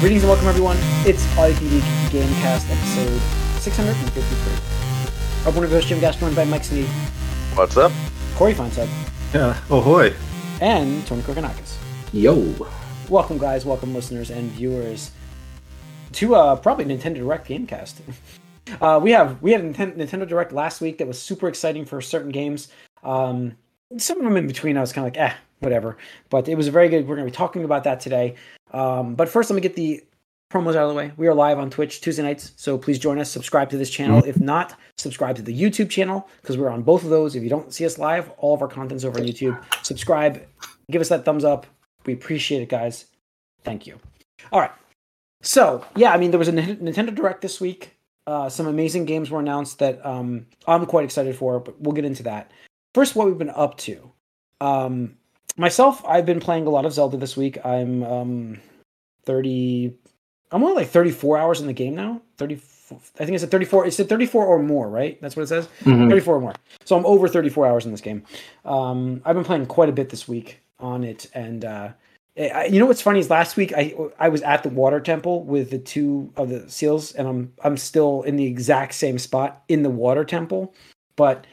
Greetings and welcome, everyone. It's All You Can Geek Gamecast episode 653. I'm one of your hosts, Jim Gash, joined by Mike Sneed, What's up? Corey Fonsub, Yeah. oh, Ahoy. and Tony Kokonakis. Yo. Welcome, guys. Welcome, listeners and viewers, to uh, probably Nintendo Direct Gamecast. uh, we have we had Nintendo Direct last week that was super exciting for certain games. Um, some of them in between, I was kind of like, eh, whatever. But it was very good. We're going to be talking about that today. Um, but first, let me get the promos out of the way. We are live on Twitch Tuesday nights, so please join us. Subscribe to this channel. If not, subscribe to the YouTube channel because we're on both of those. If you don't see us live, all of our content's over on YouTube. Subscribe, give us that thumbs up. We appreciate it, guys. Thank you. All right. So yeah, I mean, there was a Nintendo Direct this week. Uh, some amazing games were announced that um, I'm quite excited for, but we'll get into that. First, what we've been up to. Um, myself, I've been playing a lot of Zelda this week. I'm um, 30. I'm only like 34 hours in the game now. 30. I think it's at 34. It's at 34 or more, right? That's what it says. Mhm. 34 or more. So I'm over 34 hours in this game. Um, I've been playing quite a bit this week on it, and uh, I, you know what's funny is last week I I was at the water temple with the two of the seals, and I'm I'm still in the exact same spot in the water temple, but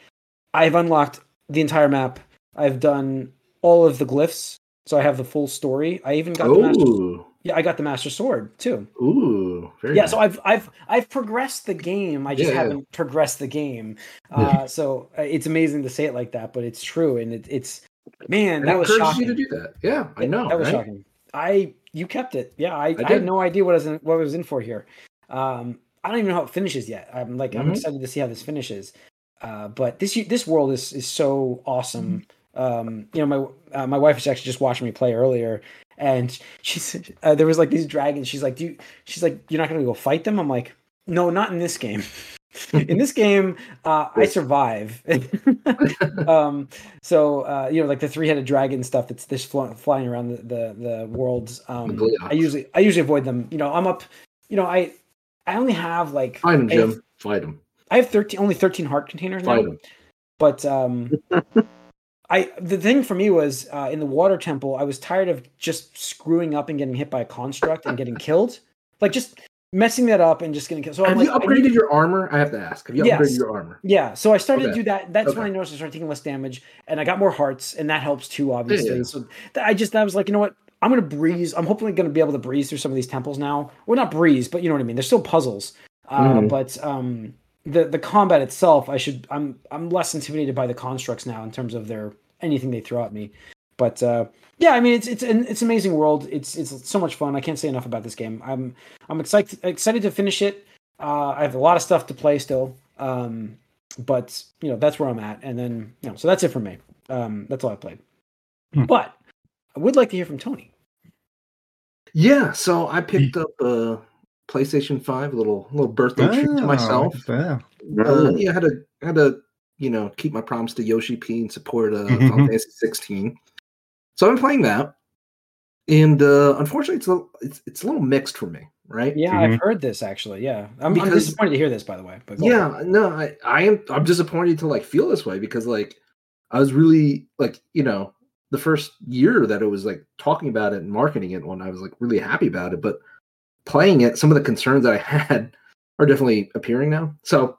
I've unlocked the entire map. I've done all of the glyphs, so I have the full story. I even got the master. Yeah, I got the master sword too. Ooh. Very Yeah, nice. so I've I've I've progressed the game. I just Yeah, haven't progressed the game. Uh, so uh, it's amazing to say it like that, but it's true, and it, it's man, And that it was shocking. you to do that. Yeah, I know. That was right? shocking. I you kept it. Yeah, I, I, had no idea what I was in, what I was in for here. Um, I don't even know how it finishes yet. I'm like I'm Mhm. excited to see how this finishes. Uh, but this this world is is so awesome. Um, you know, my uh, my wife was actually just watching me play earlier, and she said uh, there was like these dragons. She's like, "Do you?" She's like, "You're not gonna go fight them?" I'm like, "No, not in this game." in this game, uh, I survive. um, so uh, you know, like the three-headed dragon stuff that's this fly, flying around the the, the worlds. Um, I usually I usually avoid them. You know, I'm up. You know, I I only have like Fight have, Jim. Fight him. I have thirteen only thirteen heart containers now. Fight him. But um, I the thing for me was uh, in the water temple. I was tired of just screwing up and getting hit by a construct and getting killed. Like just messing that up and just getting killed. So I'm Have like, you need- upgraded your armor? I have to ask. Have you Yes. upgraded your armor? yeah, so I started to do that. That's when I noticed I started taking less damage, and I got more hearts, and that helps too, obviously. yeah. So th- I just I was like, you know what? I'm gonna breeze. I'm hopefully gonna be able to breeze through some of these temples now. Well, not breeze, but you know what I mean. They're still puzzles. Uh, Mhm. But um, the the combat itself, I should. I'm I'm less intimidated by the constructs now in terms of their anything they throw at me. But uh, yeah, I mean, it's it's an it's amazing world. It's it's so much fun. I can't say enough about this game. I'm I'm excited excited to finish it. Uh, I have a lot of stuff to play still. Um, but you know that's where I'm at, and then you know, so that's it for me. Um, that's all I played. Hmm. But I would like to hear from Tony. Yeah. So I picked up a PlayStation Five, a little little birthday treat to Ah, myself. Yeah. Uh, yeah, I had to I had to you know keep my promise to Yoshi P and support uh. Final Fantasy 16. So I'm playing that, and uh, unfortunately, it's a little, it's it's a little mixed for me, right? Yeah, I've Mhm. heard this actually. Yeah, I'm, I'm disappointed to hear this, by the way. But go on. yeah no i i am i'm disappointed to like feel this way because like i was really like you know the first year that it was like talking about it and marketing it when i was like really happy about it but playing it some of the concerns that i had are definitely appearing now so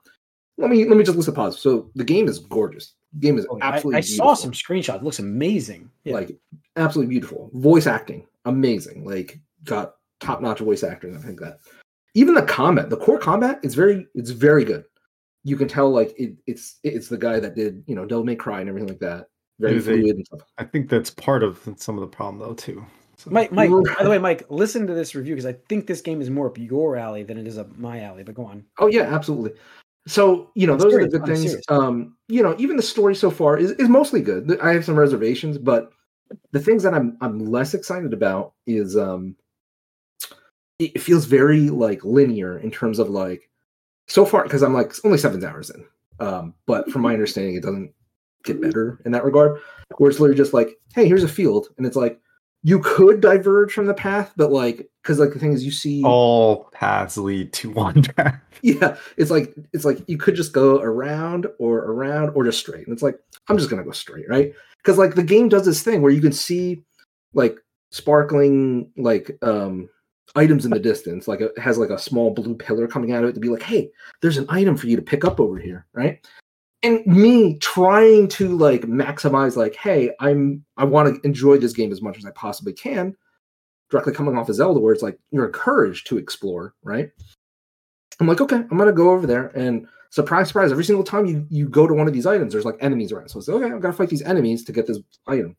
let me let me just list a pause so the game is gorgeous the game is Oh, absolutely I saw beautiful. some screenshots. It looks amazing. Yeah. like absolutely beautiful voice acting amazing like got top notch voice acting i think that even the combat the core combat is very it's very good you can tell like it, it's it's the guy that did you know devil may cry and everything like that very Is it- fluid and stuff I think that's part of some of the problem though too. So, Mike, Mike. By the way, Mike, listen to this review because I think this game is more up your alley than it is up my alley. But go on. oh yeah absolutely so you know I'm those serious, are the good I'm things serious. um you know even the story so far is, is mostly good i have some reservations but the things that i'm i'm less excited about is um it it feels very like linear in terms of like so far because i'm like only seven hours in um but from my understanding it doesn't get better in that regard where it's literally just like hey here's a field and it's like you could diverge from the path but like because like the thing is you see all paths lead to one path. yeah it's like it's like you could just go around or around or just straight and it's like i'm just gonna go straight right because like the game does this thing where you can see like sparkling like um items in the distance, like it has like a small blue pillar coming out of it to be like, hey, there's an item for you to pick up over here, right? And me trying to like maximize, like, hey, I'm I want to enjoy this game as much as I possibly can, directly coming off of Zelda, where it's like you're encouraged to explore, right? I'm like, okay, I'm gonna go over there and surprise, surprise, every single time you you go to one of these items, there's like enemies around. So it's like, okay, I've got to fight these enemies to get this item.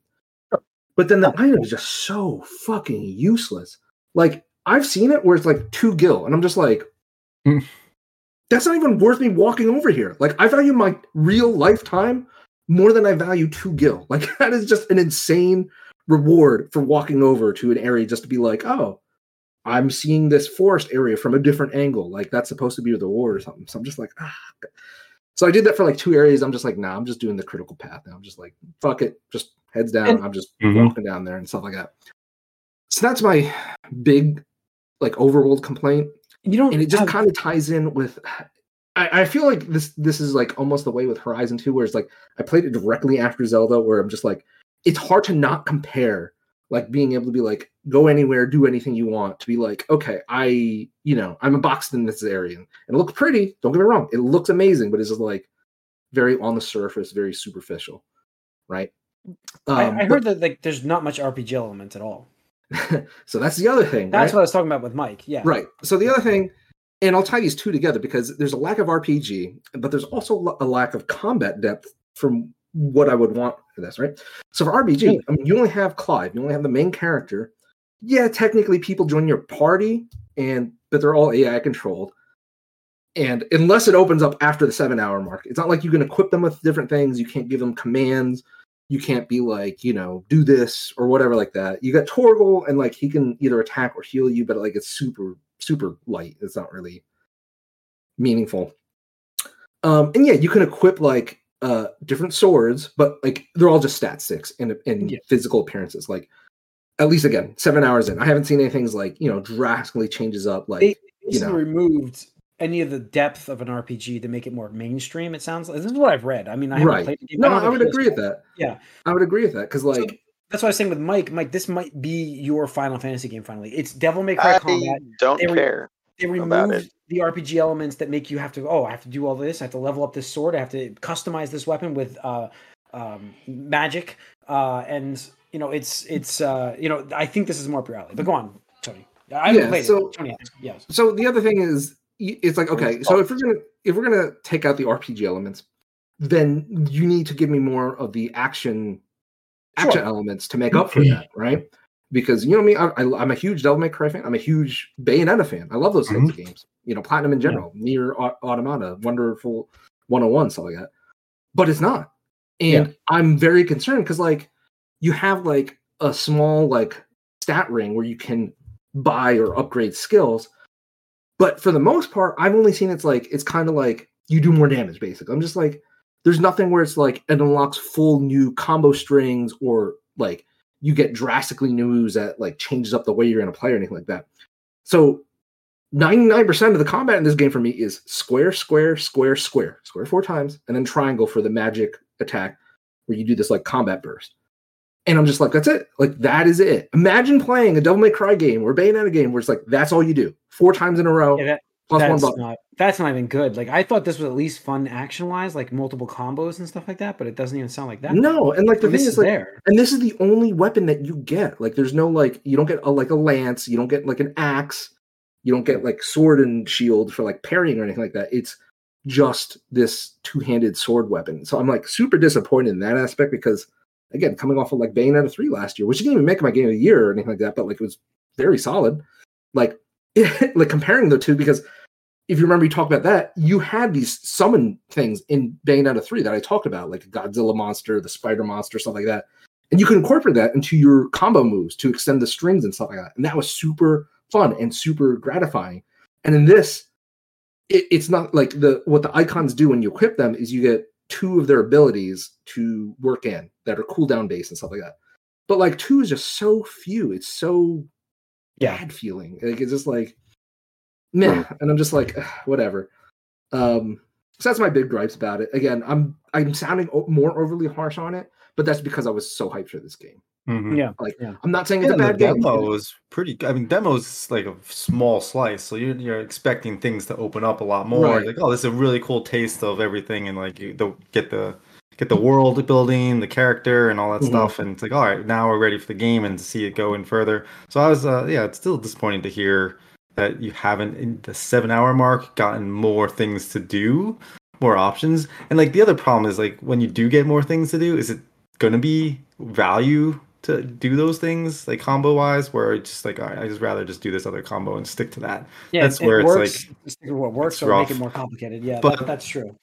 But then the item is just so fucking useless. Like I've seen it where it's like two gil, and I'm just like, Hmm. That's not even worth me walking over here. Like I value my real lifetime more than I value two gil. Like that is just an insane reward for walking over to an area just to be like, oh, I'm seeing this forest area from a different angle. Like that's supposed to be the reward or something. So I'm just like, ah. So I did that for like two areas. I'm just like, nah, I'm just doing the critical path now. I'm just like, fuck it, just heads down. And- I'm just Mhm. walking down there and stuff like that. So that's my big like overworld complaint You don't and it just have- kind of ties in with I, I feel like this this is like almost the way with horizon 2 where it's like i played it directly after zelda where i'm just like it's hard to not compare like being able to be like go anywhere do anything you want to be like okay i you know i'm a boxed in this area and it looks pretty don't get me wrong it looks amazing but it's just like very on the surface very superficial right I, Um, I heard that like there's not much RPG elements at all. so that's the other thing That's right? what I was talking about with Mike. Yeah. Right. So the other thing, and I'll tie these two together because there's a lack of RPG, but there's also a lack of combat depth from what I would want for this, right? So for RPG, I mean, you only have Clive, you only have the main character. Yeah, technically, people join your party, and but they're all AI controlled. And unless it opens up after the seven hour mark, it's not like you can equip them with different things. You can't give them commands. You can't be like, you know, do this or whatever like that. You got Torgal, and like he can either attack or heal you, but like it's super, super light. It's not really meaningful. Um, and yeah, you can equip like uh different swords, but like they're all just stat sticks and and Yeah. physical appearances. Like at least again, seven hours in, I haven't seen anything like you know drastically changes up. Like They you know. removed any of the depth of an RPG to make it more mainstream. It sounds like this is what I've read. I mean, I haven't played. No, don't I would agree with that. Yeah. I would agree with that because like That's what I was saying with Mike. Mike, this might be your Final Fantasy game. Finally, it's Devil May Cry I combat. don't They were- care. They about removed the RPG elements that make you have to. Oh, I have to do all this. I have to level up this sword. I have to customize this weapon with uh, um, magic. Uh, and you know, it's it's uh, you know, I think this is more up your alley. But go on, Tony. I haven't Yeah, played so- it. Tony, has. yes. so the other thing is y- it's like okay so if we're gonna if we're gonna take out the rpg elements then you need to give me more of the action action Sure. elements to make up for that right? Because you know me I, I, i'm a huge devil may cry fan. I'm a huge bayonetta fan. I love those types of mm-hmm. games. You know platinum in general NieR Automata wonderful 101 stuff like that. But it's not. And i'm very concerned because like you have like a small like stat ring where you can buy or upgrade skills but for the most part i've only seen it's like it's kind of like you do more damage basically. I'm just like there's nothing where it's like it unlocks full new combo strings or like you get drastically new moves that like changes up the way you're going to play or anything like that. So 99% of the combat in this game for me is square square square square square four times and then triangle for the magic attack where you do this like combat burst and I'm just like, that's it. Like that is it. Imagine playing a Devil May Cry game or Bayonetta game where it's like that's all you do four times in a row Yeah, that, plus one that's button. not that's not even good. Like I thought this was at least fun action wise, like multiple combos and stuff like that. But it doesn't even sound like that. No, and like the And thing this is, is like, there. and this is the only weapon that you get. Like, there's no like, you don't get a, like a lance, you don't get like an axe, you don't get like sword and shield for like parrying or anything like that. It's just this two-handed sword weapon. So I'm like super disappointed in that aspect because again, coming off of like Bayonetta 3 last year, which didn't even make my game of the year or anything like that, but like it was very solid. Like, like comparing the two because if you remember, you talked about that. You had these summon things in Bayonetta 3 that I talked about, like Godzilla monster, the spider monster, stuff like that. And you could incorporate that into your combo moves to extend the strings and stuff like that. And that was super fun and super gratifying. And in this, it, it's not like the what the icons do when you equip them is you get two of their abilities to work in that are cooldown based and stuff like that. But like two is just so few. It's so Yeah. bad feeling. Like it's just like meh. And I'm just like, whatever. Um so that's my big gripes about it. Again, I'm I'm sounding more overly harsh on it, but that's because I was so hyped for this game. Mhm. Yeah. Like Yeah. I'm not saying it's Yeah, a and the bad game. demo is pretty. I mean, demo's like a small slice, so you're you're expecting things to open up a lot more. Right. Like, oh, this is a really cool taste of everything, and like you the, get the get the world building, the character, and all that Mhm. stuff. And it's like, all right, now we're ready for the game and to see it go in further. So I was, uh, yeah, it's still disappointing to hear that you haven't in the seven hour mark gotten more things to do, more options. And like the other problem is like when you do get more things to do, is it gonna be value to do those things like combo wise where it's just like right, I just rather just do this other combo and stick to that. Yeah, That's it where it's works. like- think what works or make it more complicated. Yeah, But- that, that's true.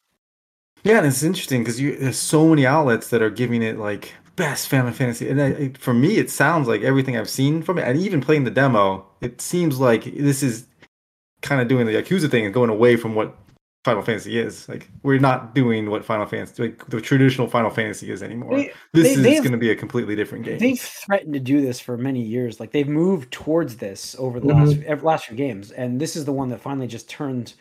Yeah, and it's interesting because you there's so many outlets that are giving it like best Final Fantasy, and I, it- for me, it sounds like everything I've seen from it, and even playing the demo, it seems like this is kind of doing the Yakuza thing and going away from what Final Fantasy is. Like we're not doing what Final Fantasy, like the traditional Final Fantasy is anymore. They, this they- is going to be a completely different game. they've threatened to do this for many years. Like they've moved towards this over the Mhm. last last few games, and this is the one that finally just turned.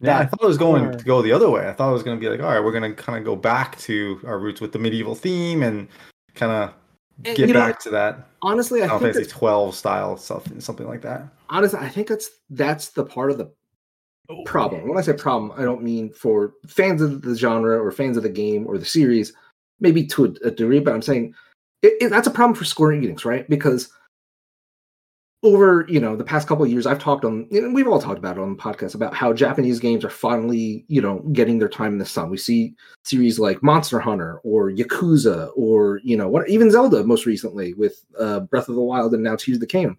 Yeah, I thought it was going corner. to go the other way. I thought it was going to be like, all right, we're going to kind of go back to our roots with the medieval theme and kind of And, get you know, back to that honestly, I Final think Fantasy that's, 12 style stuff, something like that. honestly, I think that's that's the part of the problem. When I say problem, I don't mean for fans of the genre or fans of the game or the series, maybe to a, a degree, but I'm saying it, it- that's a problem for Square Enix, right? Because over you know the past couple of years, I've talked on, know, we've all talked about it on the podcast about how Japanese games are finally, you know, getting their time in the sun. We see series like Monster Hunter or Yakuza or you know what, even Zelda most recently with uh, Breath of the Wild and now Tears of the Kingdom,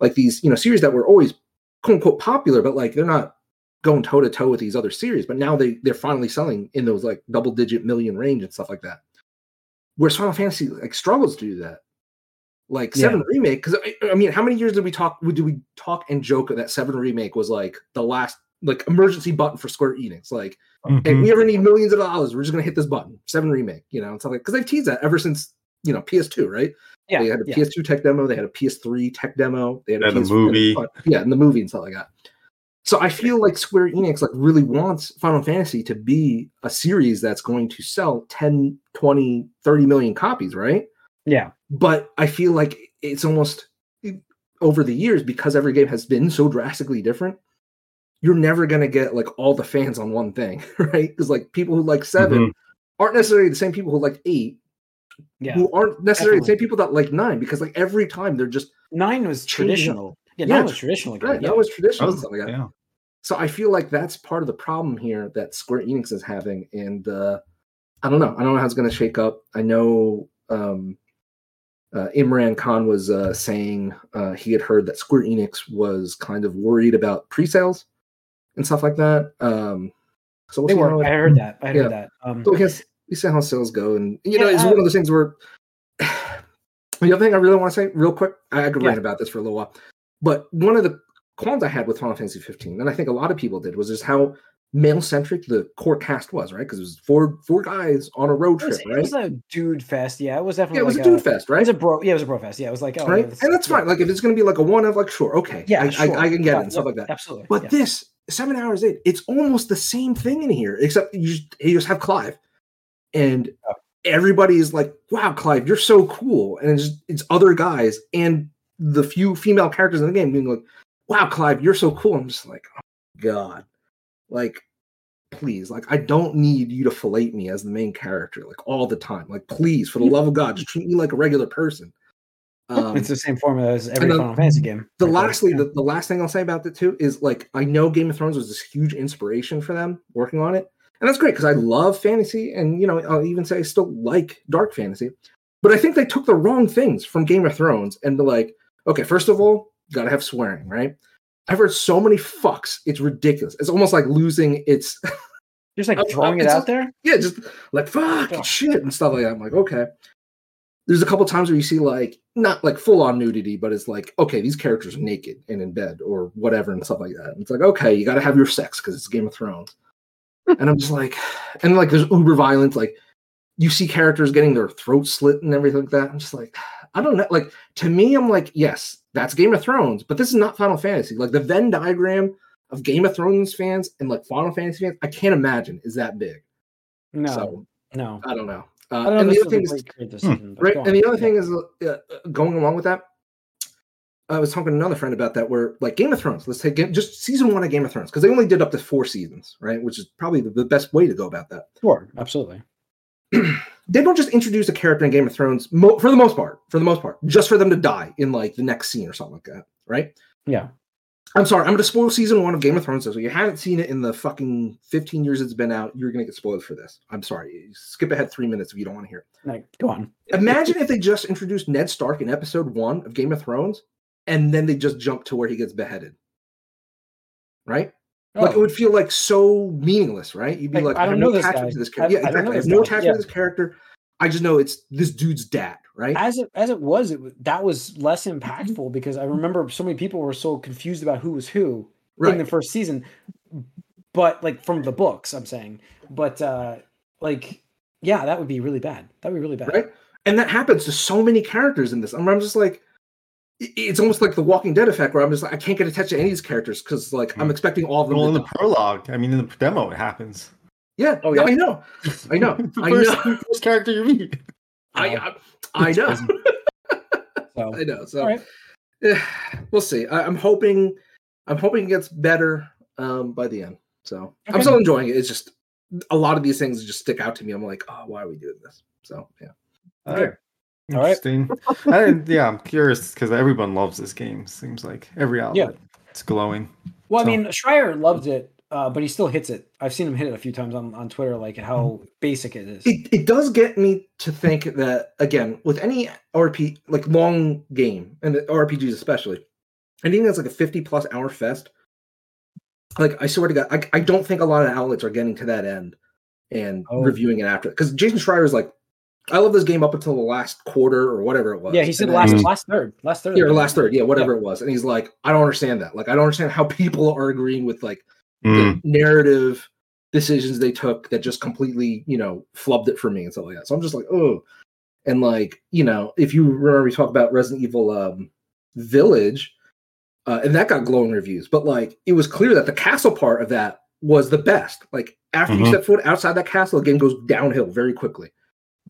like these you know series that were always quote unquote popular, but like they're not going toe to toe with these other series. But now they they're finally selling in those like double digit million range and stuff like that. Whereas Final Fantasy like struggles to do that. Like Yeah. Seven remake, because I, I mean, how many years did we talk? Did we talk and joke that Seven remake was like the last like emergency button for Square Enix? Like, hey, Mhm. we ever need millions of dollars, we're just gonna hit this button. Seven remake, you know, and stuff like because they've teased that ever since you know PS2, right? Yeah, They had a yeah. PS2 tech demo. They had a PS3 tech demo. They had a And the PS movie. yeah, and the movie and stuff like that. So I feel like Square Enix like really wants Final Fantasy to be a series that's going to sell 10, 20, 30 million copies, right? Yeah, But I feel like it's almost over the years because every game has been so drastically different. You're never going to get like all the fans on one thing, right? Because like people who like 7 Mhm. aren't necessarily the same people who like 8 yeah. who aren't necessarily the same people that like 9 because like every time they're just Nine was Changing traditional. Yeah, Yeah, nine was traditional again. right yeah. that was traditional That was- like that. yeah. So I feel like that's part of the problem here that Square Enix is having, and uh, I don't know. I don't know how it's going to shake up. I know um, uh, Imran Khan was uh, saying uh, he had heard that Square Enix was kind of worried about pre-sales and stuff like that. Um, so we'll they see were. I heard that. I heard Yeah. that. Um, so I guess we see how sales go, and you know, it's uh, one of those things where the other thing I really want to say, real quick, I, I could Yeah. rant about this for a little while, but one of the qualms I had with Final Fantasy 15, and I think a lot of people did, was just how male centric the core cast was, right? Because it was four four guys on a road it, was, trip, it was a dude fest. Yeah, it was definitely. yeah, it was like a dude fest, right? It was a bro. Yeah, it was a bro fest. Yeah, it was like oh, right, yeah, and that's yeah. fine. Like if it's going to be like a one of, like sure, okay, Yeah, I, sure. I, I can get Yeah, it and stuff like that. Absolutely. But yeah. this seven hours in, it's almost the same thing in here, except you just you just have Clive, and Oh. everybody is like, "Wow, Clive, you're so cool," and it's it's other guys and the few female characters in the game being like, "Wow, Clive, you're so cool." I'm just like, "Oh God, like." Please, like I don't need you to fillet me as the main character like all the time. Like, please, for the love of God, just treat me like a regular person. Um, it's the same formula as every Final Fantasy game. the lastly, the, the last thing I'll say about it too is like I know Game of Thrones was this huge inspiration for them working on it, and that's great because I love fantasy, and you know I'll even say I still like dark fantasy, but I think they took the wrong things from Game of Thrones and be like, okay, first of all, gotta have swearing, right? I've heard so many fucks, it's ridiculous. It's almost like losing its just like Uh, throwing it out there. yeah, just like fuck and shit and stuff like that. I'm like, okay. There's a couple times where you see like not like full on nudity, but it's like, okay, these characters are naked and in bed or whatever and stuff like that. And it's like, okay, you gotta have your sex because it's Game of Thrones. and I'm just like, and like there's uber violence, like you see characters getting their throat slit and everything like that. I'm just like, I don't know. Like to me, I'm like, yes, that's Game of Thrones, but this is not Final Fantasy. Like the Venn diagram of Game of Thrones fans and like Final Fantasy fans, I can't imagine is that big. No, So no. I don't know. I Uh, don't and if the other thing is great create this Hmm. season, but right and the other thing is uh, going along with that i was talking to another friend about that where like game of thrones let's take Game- just season one of game of thrones because they only did up to four seasons right which is probably the, the best way to go about that Sure, absolutely. they don't just introduce a character in game of thrones mo- for the most part for the most part just for them to die in like the next scene or something like that right Yeah. i'm sorry i'm going to spoil season one of game of thrones so you haven't seen it in the fucking 15 years it's been out you're going to get spoiled for this i'm sorry skip ahead three minutes if you don't want to hear it Like, go on. Imagine if they just introduced Ned Stark in episode one of Game of Thrones, and then they just jump to where he gets beheaded. Right? Like it Oh, would feel like so meaningless, right? You'd be Like, like, I don't have know no attachment to this character. Yeah, I exactly. I have no guy. attachment Yeah. to this character. I just know it's this dude's dad, right? as it as it was, it that was less impactful because I remember so many people were so confused about who was who right. in the first season. But like from the books, I'm saying. But uh like, yeah, that would be really bad. That would be really bad. Right? And that happens to so many characters in this. I'm, I'm just like, i- it's almost like the Walking Dead effect, where I'm just like, I can't get attached to any of these characters because like I'm Hmm. expecting all of them. Well, to in the prologue, I mean, in the demo, it happens. yeah, Oh, yeah? I know, I know, the I first, know, first character you meet. I, Wow. I, I know. So, I know. So all right. eh, we'll see. I, I'm hoping. I'm hoping it gets better um, by the end. So I'm still enjoying it. It's just a lot of these things just stick out to me. I'm like, oh, why are we doing this? So yeah. All Okay. right. All right. Interesting. I, yeah, I'm curious because everyone loves this game. Seems like every outlet. yeah. It's glowing. Well, I mean, Schreier loved it, uh, but he still hits it. I've seen him hit it a few times on, on Twitter, like how basic it is. It, it does get me to think that again with any RP like long game and the RPGs especially, anything that's like a 50 plus hour fest. Like I swear to God, I, I don't think a lot of outlets are getting to that end and Oh. reviewing it after because Jason Schreier is like, I love this game up until the last quarter or whatever it was. Yeah, he said And last then- Mm. last third, last third. yeah, the or last third, yeah, whatever it was, and he's like, I don't understand that. Like, I don't understand how people are agreeing with like Mm. the narrative decisions they took that just completely, you know, flubbed it for me and stuff like that. So I'm just like, oh, and like, you know, if you remember, we talked about Resident Evil um, Village, uh, and that got glowing reviews, but like, it was clear that the castle part of that was the best. Like, after you Mhm. step foot outside that castle, the game goes downhill very quickly.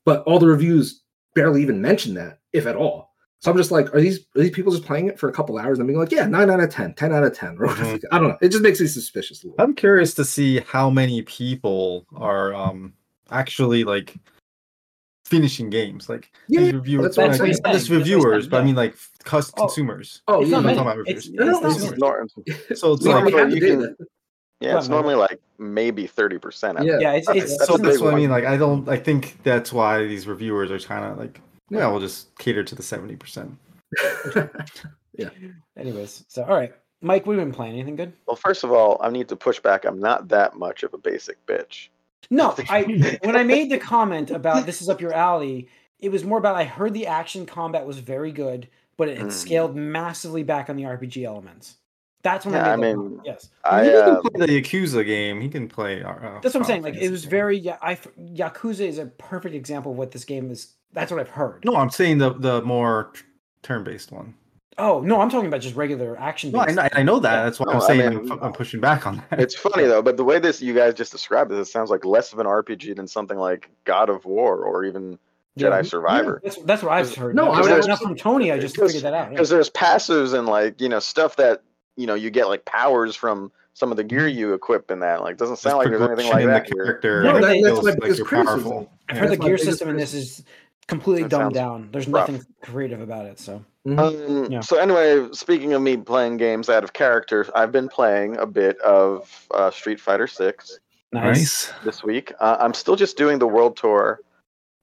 But all the reviews barely even mention that, if at all. So I'm just like, are these are these people just playing it for a couple hours and being like, yeah, nine out of 10, 10 out of 10, or whatever. Mhm. I don't know. It just makes me suspicious. A little. I'm curious to see how many people are um actually like finishing games. Like Yeah, these reviewers, that's what I'm like, saying. not just That's what I'm reviewers, saying, but I mean like cus- Oh. consumers. Oh, It's yeah, not I'm many. talking about It's, reviews. No, no, it's not it's many. So it's We, like we have you can- that. Yeah, Well, it's no. normally like maybe thirty percent. Yeah. Yeah, it's, it's, That's so that's big what I mean. Like I don't. I think that's why these reviewers are trying to like. Yeah, we'll just cater to the seventy percent. Yeah. Anyways. So all right, Mike, we've been playing? Anything good? Well, first of all, I need to push back. I'm not that much of a basic bitch. No, I when I made the comment about this is up your alley, it was more about I heard the action combat was very good, but it had Mm. scaled massively back on the RPG elements. That's when Yeah, I I made mean, comment, yes. I he can uh, play the Yakuza game. He can play. Uh, That's what I'm saying. Final Like it was Fantasy. very yeah. I Yakuza is a perfect example of what this game is. That's what I've heard. No, I'm saying the the more t- turn-based one. Oh no, I'm talking about just regular action. No, I know, I know that. Yeah. That's why No, I'm I saying mean- I'm, I'm pushing back on that. it's funny though, but the way this you guys just described it, it sounds like less of an RPG than something like God of War or even Jedi Survivor. That's, that's what I've heard. No, No, I would not, from Tony. I just figured that out. yeah. Because there's passives and like you know stuff that you know you get like powers from some of the gear you equip in that. Like doesn't Just sound like there's anything like that the here. character. No, it that- that's feels my biggest you're criticism. powerful. I've Yeah. heard the That's my gear system in this is completely That dumbed down. There's rough. nothing creative about it. So Mhm. Um, Yeah. So anyway, speaking of me playing games out of character, I've been playing a bit of uh, Street Fighter Six nice. this week. Uh, I'm still just doing the world tour,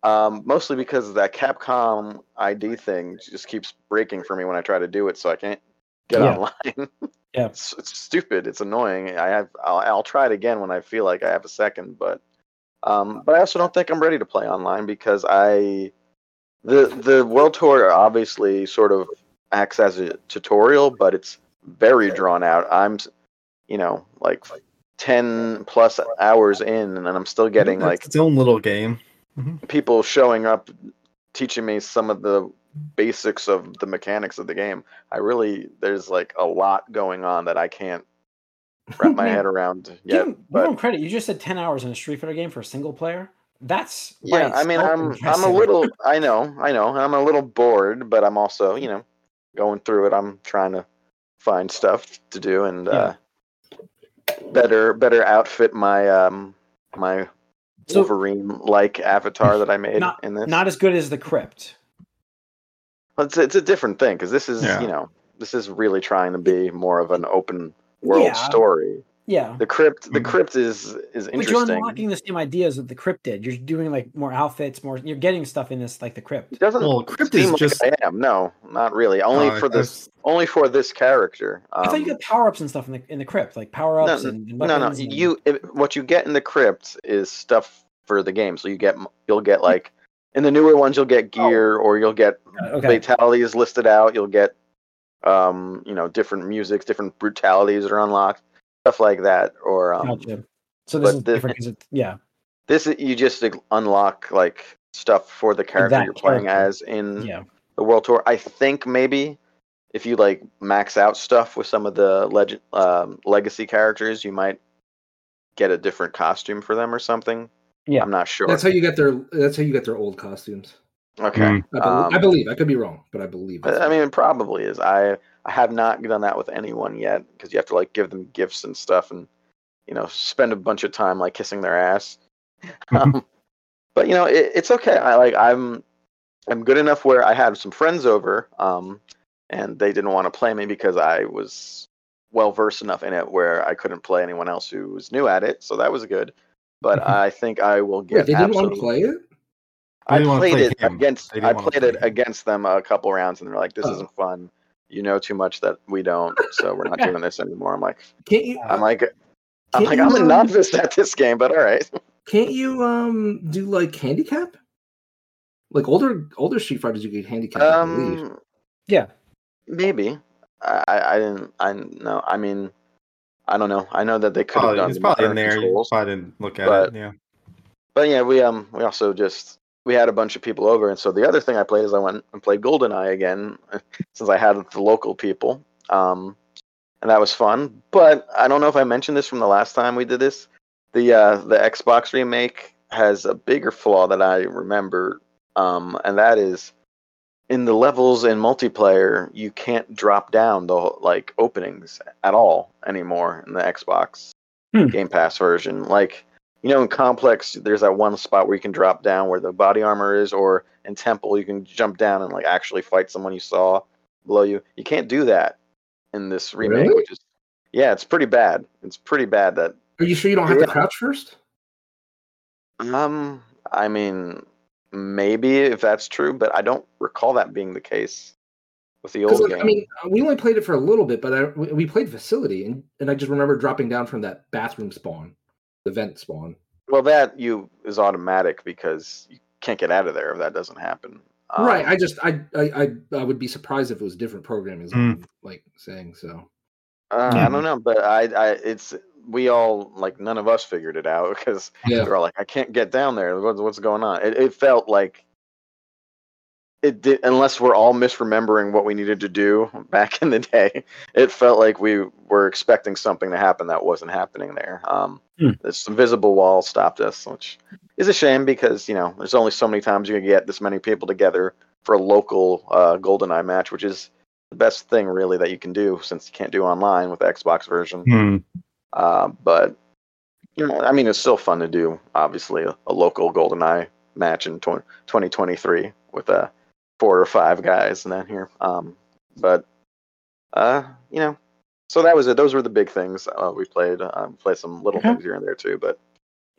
um, mostly because that Capcom ID thing just keeps breaking for me when I try to do it, so I can't get Yeah. online. Yeah. it's, it's stupid. It's annoying. I have. I'll, I'll try it again when I feel like I have a second, but um, but I also don't think I'm ready to play online because I the the world tour obviously sort of acts as a tutorial, but it's very drawn out. I'm, you know, like ten plus hours in, and I'm still getting That's like its own little game. people showing up, teaching me some of the basics of the mechanics of the game. I really there's like a lot going on that I can't wrap my head around Give yet. give But him credit. You just said ten hours in a Street Fighter game for a single player. That's Yeah, I mean, I'm I'm a little. I know, I know. I'm a little bored, but I'm also, you know, going through it. I'm trying to find stuff to do and uh, better better outfit my um my So- Wolverine like avatar that I made Not- in this. not as good as the crypt. Well, it's it's a different thing because this is Yeah. you know this is really trying to be more of an open world Yeah. story. Yeah. The crypt the Mhm. crypt is is interesting. But you're unlocking the same ideas that the crypt did. You're doing like more outfits, more. You're getting stuff in this like the crypt. It doesn't Well, crypt seem is like just- I am. No, not really. Only Uh, for this. Only for this character. I thought you Um, got power ups and stuff in the in the crypt, like power ups No, and, and no, no. and- You it, what you get in the crypt is stuff for the game. So you get you'll get like in the newer ones you'll get gear or you'll get okay. fatalities listed out. You'll get um you know different musics, different brutalities that are unlocked, stuff like that. Or um, Gotcha. So this is the- different it's yeah. this is- you just unlock like stuff for the character that you're playing character. as in Yeah. the world tour. I think maybe if you like max out stuff with some of the legend um, legacy characters, you might get a different costume for them or something. Yeah. I'm not sure. That's how you get their. That's how you get their old costumes. okay. Mm. I, bel- I Um, believe. I could be wrong, but I believe. I I mean, it probably is. I I have not done that with anyone yet because you have to like give them gifts and stuff, and you know spend a bunch of time like kissing their ass. um, but you know, it, it's okay. I like I'm I'm good enough where I had some friends over, um, and they didn't want to play me because I was well versed enough in it where I couldn't play anyone else who was new at it. So that was good. But Mhm. I think I will get. Wait, they didn't want to play it. I They didn't wanna played play it him. against. I played play it him. against them a couple rounds, and they're like, "This Oh. isn't fun. You know too much that we don't, so we're not doing this anymore." I'm like, Can't you? I'm like, I'm like, I'm a um, novice at this game, but all right. Can't you um do like handicap? Like older older Street Fighters, you get handicap. Um, Yeah. maybe. I, I I didn't. I know. I mean, I don't know. I know that they could have done it's the probably in there. You controls. probably didn't look at but- it. Yeah. But yeah, we um we also just we had a bunch of people over, and so the other thing I played is I went and played GoldenEye again, since I had the local people, um, and that was fun. But I don't know if I mentioned this from the last time we did this. The uh, the Xbox remake has a bigger flaw that I remember, um, and that is in the levels in multiplayer you can't drop down the like openings at all anymore in the Xbox Hmm. Game Pass version. Like you know, in Complex, there's that one spot where you can drop down where the body armor is, or in Temple, you can jump down and like actually fight someone you saw below you. You can't do that in this remake, Really? which is yeah, it's pretty bad. It's pretty bad that Are you sure you don't have to crouch first? um, I mean, maybe if that's true, but I don't recall that being the case with the old game. I mean, we only played it for a little bit, but I, we we played Facility, and, and I just remember dropping down from that bathroom spawn, the vent spawn. well, that you is automatic because you can't get out of there if that doesn't happen. Um, right. I just I, I I I would be surprised if it was different programming, Mm. Like saying. So Uh, Yeah. I don't know, but I, I, it's we all like none of us figured it out because yeah, they're all like, I can't get down there. What's what's going on? It, it felt like it did, unless we're all misremembering what we needed to do back in the day. It felt like we were expecting something to happen that wasn't happening there. Um, Hmm. this invisible wall stopped us, which is a shame because you know there's only so many times you can get this many people together for a local uh, GoldenEye match, which is the best thing really that you can do since you can't do online with the Xbox version. Hmm. Uh, but you know, I mean, it's still fun to do. Obviously, a, a local GoldenEye match in tw- 2023 with uh, four or five guys in that here. Um, but uh, you know, so that was it. Those were the big things uh, we played. Um, played some little Okay. things here and there too, but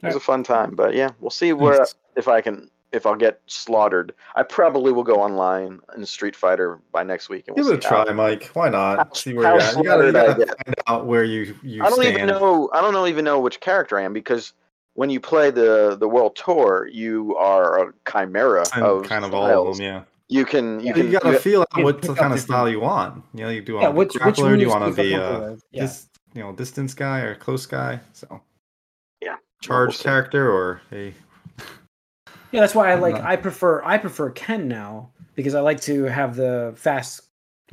it was a fun time. But yeah, we'll see where Nice. if I can. If I'll get slaughtered, I probably will go online in Street Fighter by next week. And Give we'll it a see how- try, Mike. Why how- not? See where you're at. You gotta, you I gotta find out where you you I don't stand. even know. I don't know even know which character I am because when you play the the world tour, you are a chimera And of kind of all styles. of them, yeah. You can you Yeah. You, gotta you- feel out you what the kind of style you want. You know, you do want Yeah, to which be which grappler, do you want to be feel uh, comfortable with? yeah. dis, you know, distance guy or close guy. So Yeah, charge see. character or a Yeah, that's why I like. not- I prefer. I prefer Ken now because I like to have the fast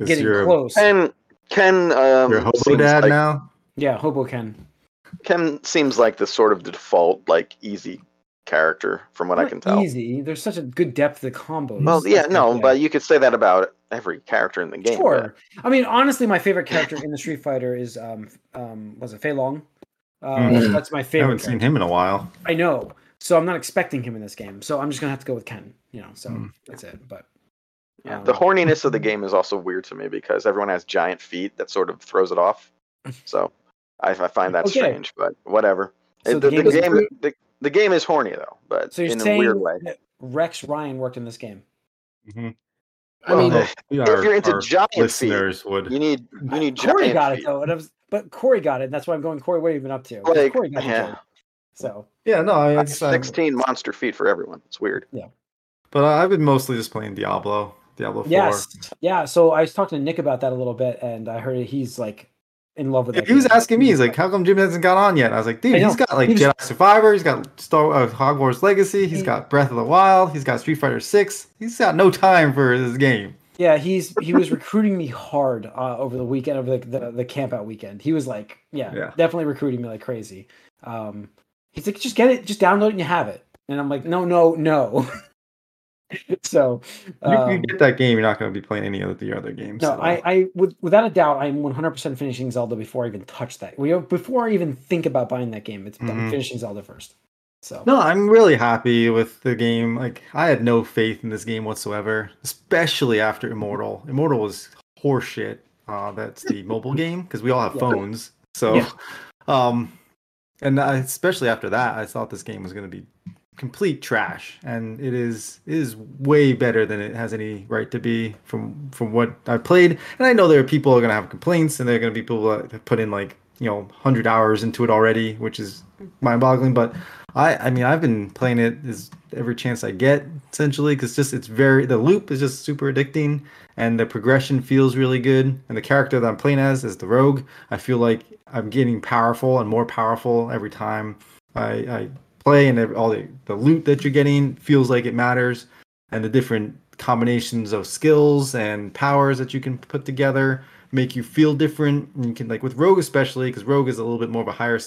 getting you're, close. Ken Ken um, you're a hobo dad like, now. Yeah, Hobo Ken. Ken seems like the sort of the default like easy character, from what I can tell. Easy. There's such a good depth to combos. Well, yeah, Like, no, but you could say that about every character in the game. but- Sure. I mean, honestly, my favorite character in the Street Fighter is um um was it Fei Long? Uh, Mhm. That's my favorite. I haven't seen him in a while. I know, so I'm not expecting him in this game. So I'm just gonna have to go with Ken. You know, so Mm. that's it. But Yeah, um, the horniness of the game is also weird to me because everyone has giant feet that sort of throws it off. So I, I find that Okay. strange, but whatever. So It- the the, game the is game, the, the game is horny though, but So you're in a weird way. Rex Ryan worked in this game? Mhm. I mean, Well, If our- you're into our giant feet, would. You need you need Corey giant got it feet. though, and I was, but Corey got it, and that's why I'm going. Corey, what have you been up to? Like, Corey got the yeah. joke. So Yeah, no, I mean, it's, have um, 16 monster feet for everyone. It's weird. Yeah, but I've been mostly just playing Diablo, Diablo Four. yes, yeah. So I was talking to Nick about that a little bit, and I heard he's like in love with Yeah, it. he was asking me, he's like, "How come Jim hasn't got on yet?" I was like, "Dude, he's got like He was- Jedi Survivor, he's got Star uh, Hogwarts Legacy, he's He- got Breath of the Wild, he's got Street Fighter Six. He's got no time for this game." Yeah, he's he was recruiting me hard uh, over the weekend, over the, the the camp out weekend. He was like, yeah, Yeah. definitely recruiting me like crazy. Um, he's like, just get it, just download it and you have it. And I'm like, no, no, no. so, You, you um, get that game, you're not going to be playing any of the other games. no, so- I, I with, without a doubt, I'm 100% finishing Zelda before I even touch that. We before I even think about buying that game, it's I'm Mhm. finishing Zelda first. So No, I'm really happy with the game. Like, I had no faith in this game whatsoever, especially after Immortal. Immortal was horseshit. Uh, that's the mobile game because we all have Yeah. phones. So, Yeah. um, and especially after that, I thought this game was going to be complete trash, and it is is way better than it has any right to be from from what I played. And I know there are people who are going to have complaints, and there are going to be people that put in like you know hundred hours into it already, which is mind-boggling. But I I mean I've been playing it as every chance I get essentially because just it's very the loop is just super addicting and the progression feels really good and the character that I'm playing as is the rogue. I feel like I'm getting powerful and more powerful every time I, I play and all the, the loot that you're getting feels like it matters and the different combinations of skills and powers that you can put together make you feel different and you can like with rogue especially because rogue is a little bit more of a higher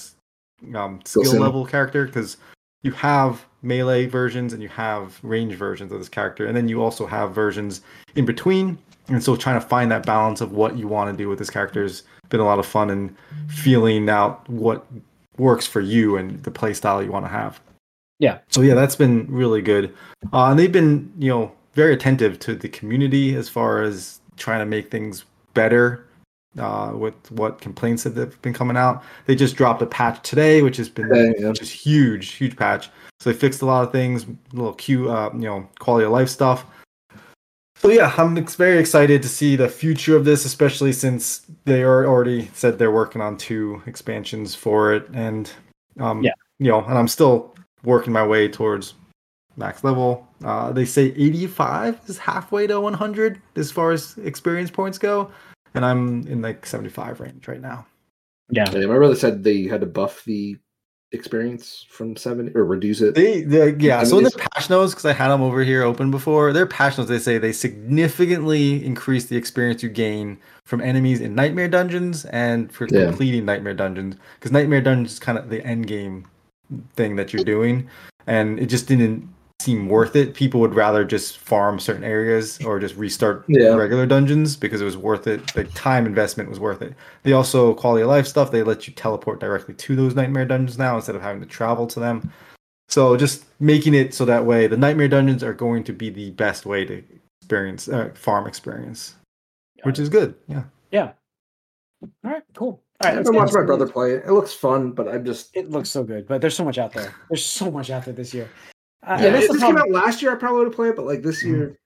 um, skill level character because you have melee versions and you have range versions of this character and then you also have versions in between and so trying to find that balance of what you want to do with this character has been a lot of fun and feeling out what works for you and the play style you want to have. Yeah. so yeah that's been really good. Uh, and they've been you know very attentive to the community as far as trying to make things better uh, with what complaints that have been coming out. They just dropped a patch today, which has been Yeah, yeah. is huge, huge patch. So they fixed a lot of things, little Q, uh, you know, quality of life stuff. So yeah, I'm ex- very excited to see the future of this, especially since they are already said they're working on two expansions for it, and um, Yeah. you know, and I'm still working my way towards max level. Uh, they say 85 is halfway to 100 as far as experience points go, and I'm in like 75 range right now. yeah, Yeah, my brother said they had to buff the experience from seven or reduce it. They, they yeah. I So in mean, their patch notes, because I had them over here open before, their patch notes they say they significantly increase the experience you gain from enemies in nightmare dungeons and for Yeah. completing nightmare dungeons. Because nightmare dungeons is kind of the end game thing that you're doing, and it just didn't seem worth it. People would rather just farm certain areas or just restart Yeah. regular dungeons because it was worth it. The time investment was worth it. They also quality of life stuff. They let you teleport directly to those nightmare dungeons now instead of having to travel to them. So just making it so that way the nightmare dungeons are going to be the best way to experience uh, farm experience, which is good. Yeah. yeah. All right, cool. All right, I've let's been watching my brother play it. It looks fun, but I'm just It looks so good, but there's so much out there. There's so much out there this year. Uh, yeah. and that's If this came out last year, I probably would have played it, but like this year,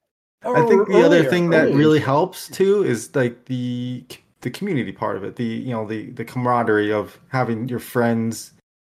I think the other Earlier, thing that earlier. really helps too is like the the community part of it. The you know the the camaraderie of having your friends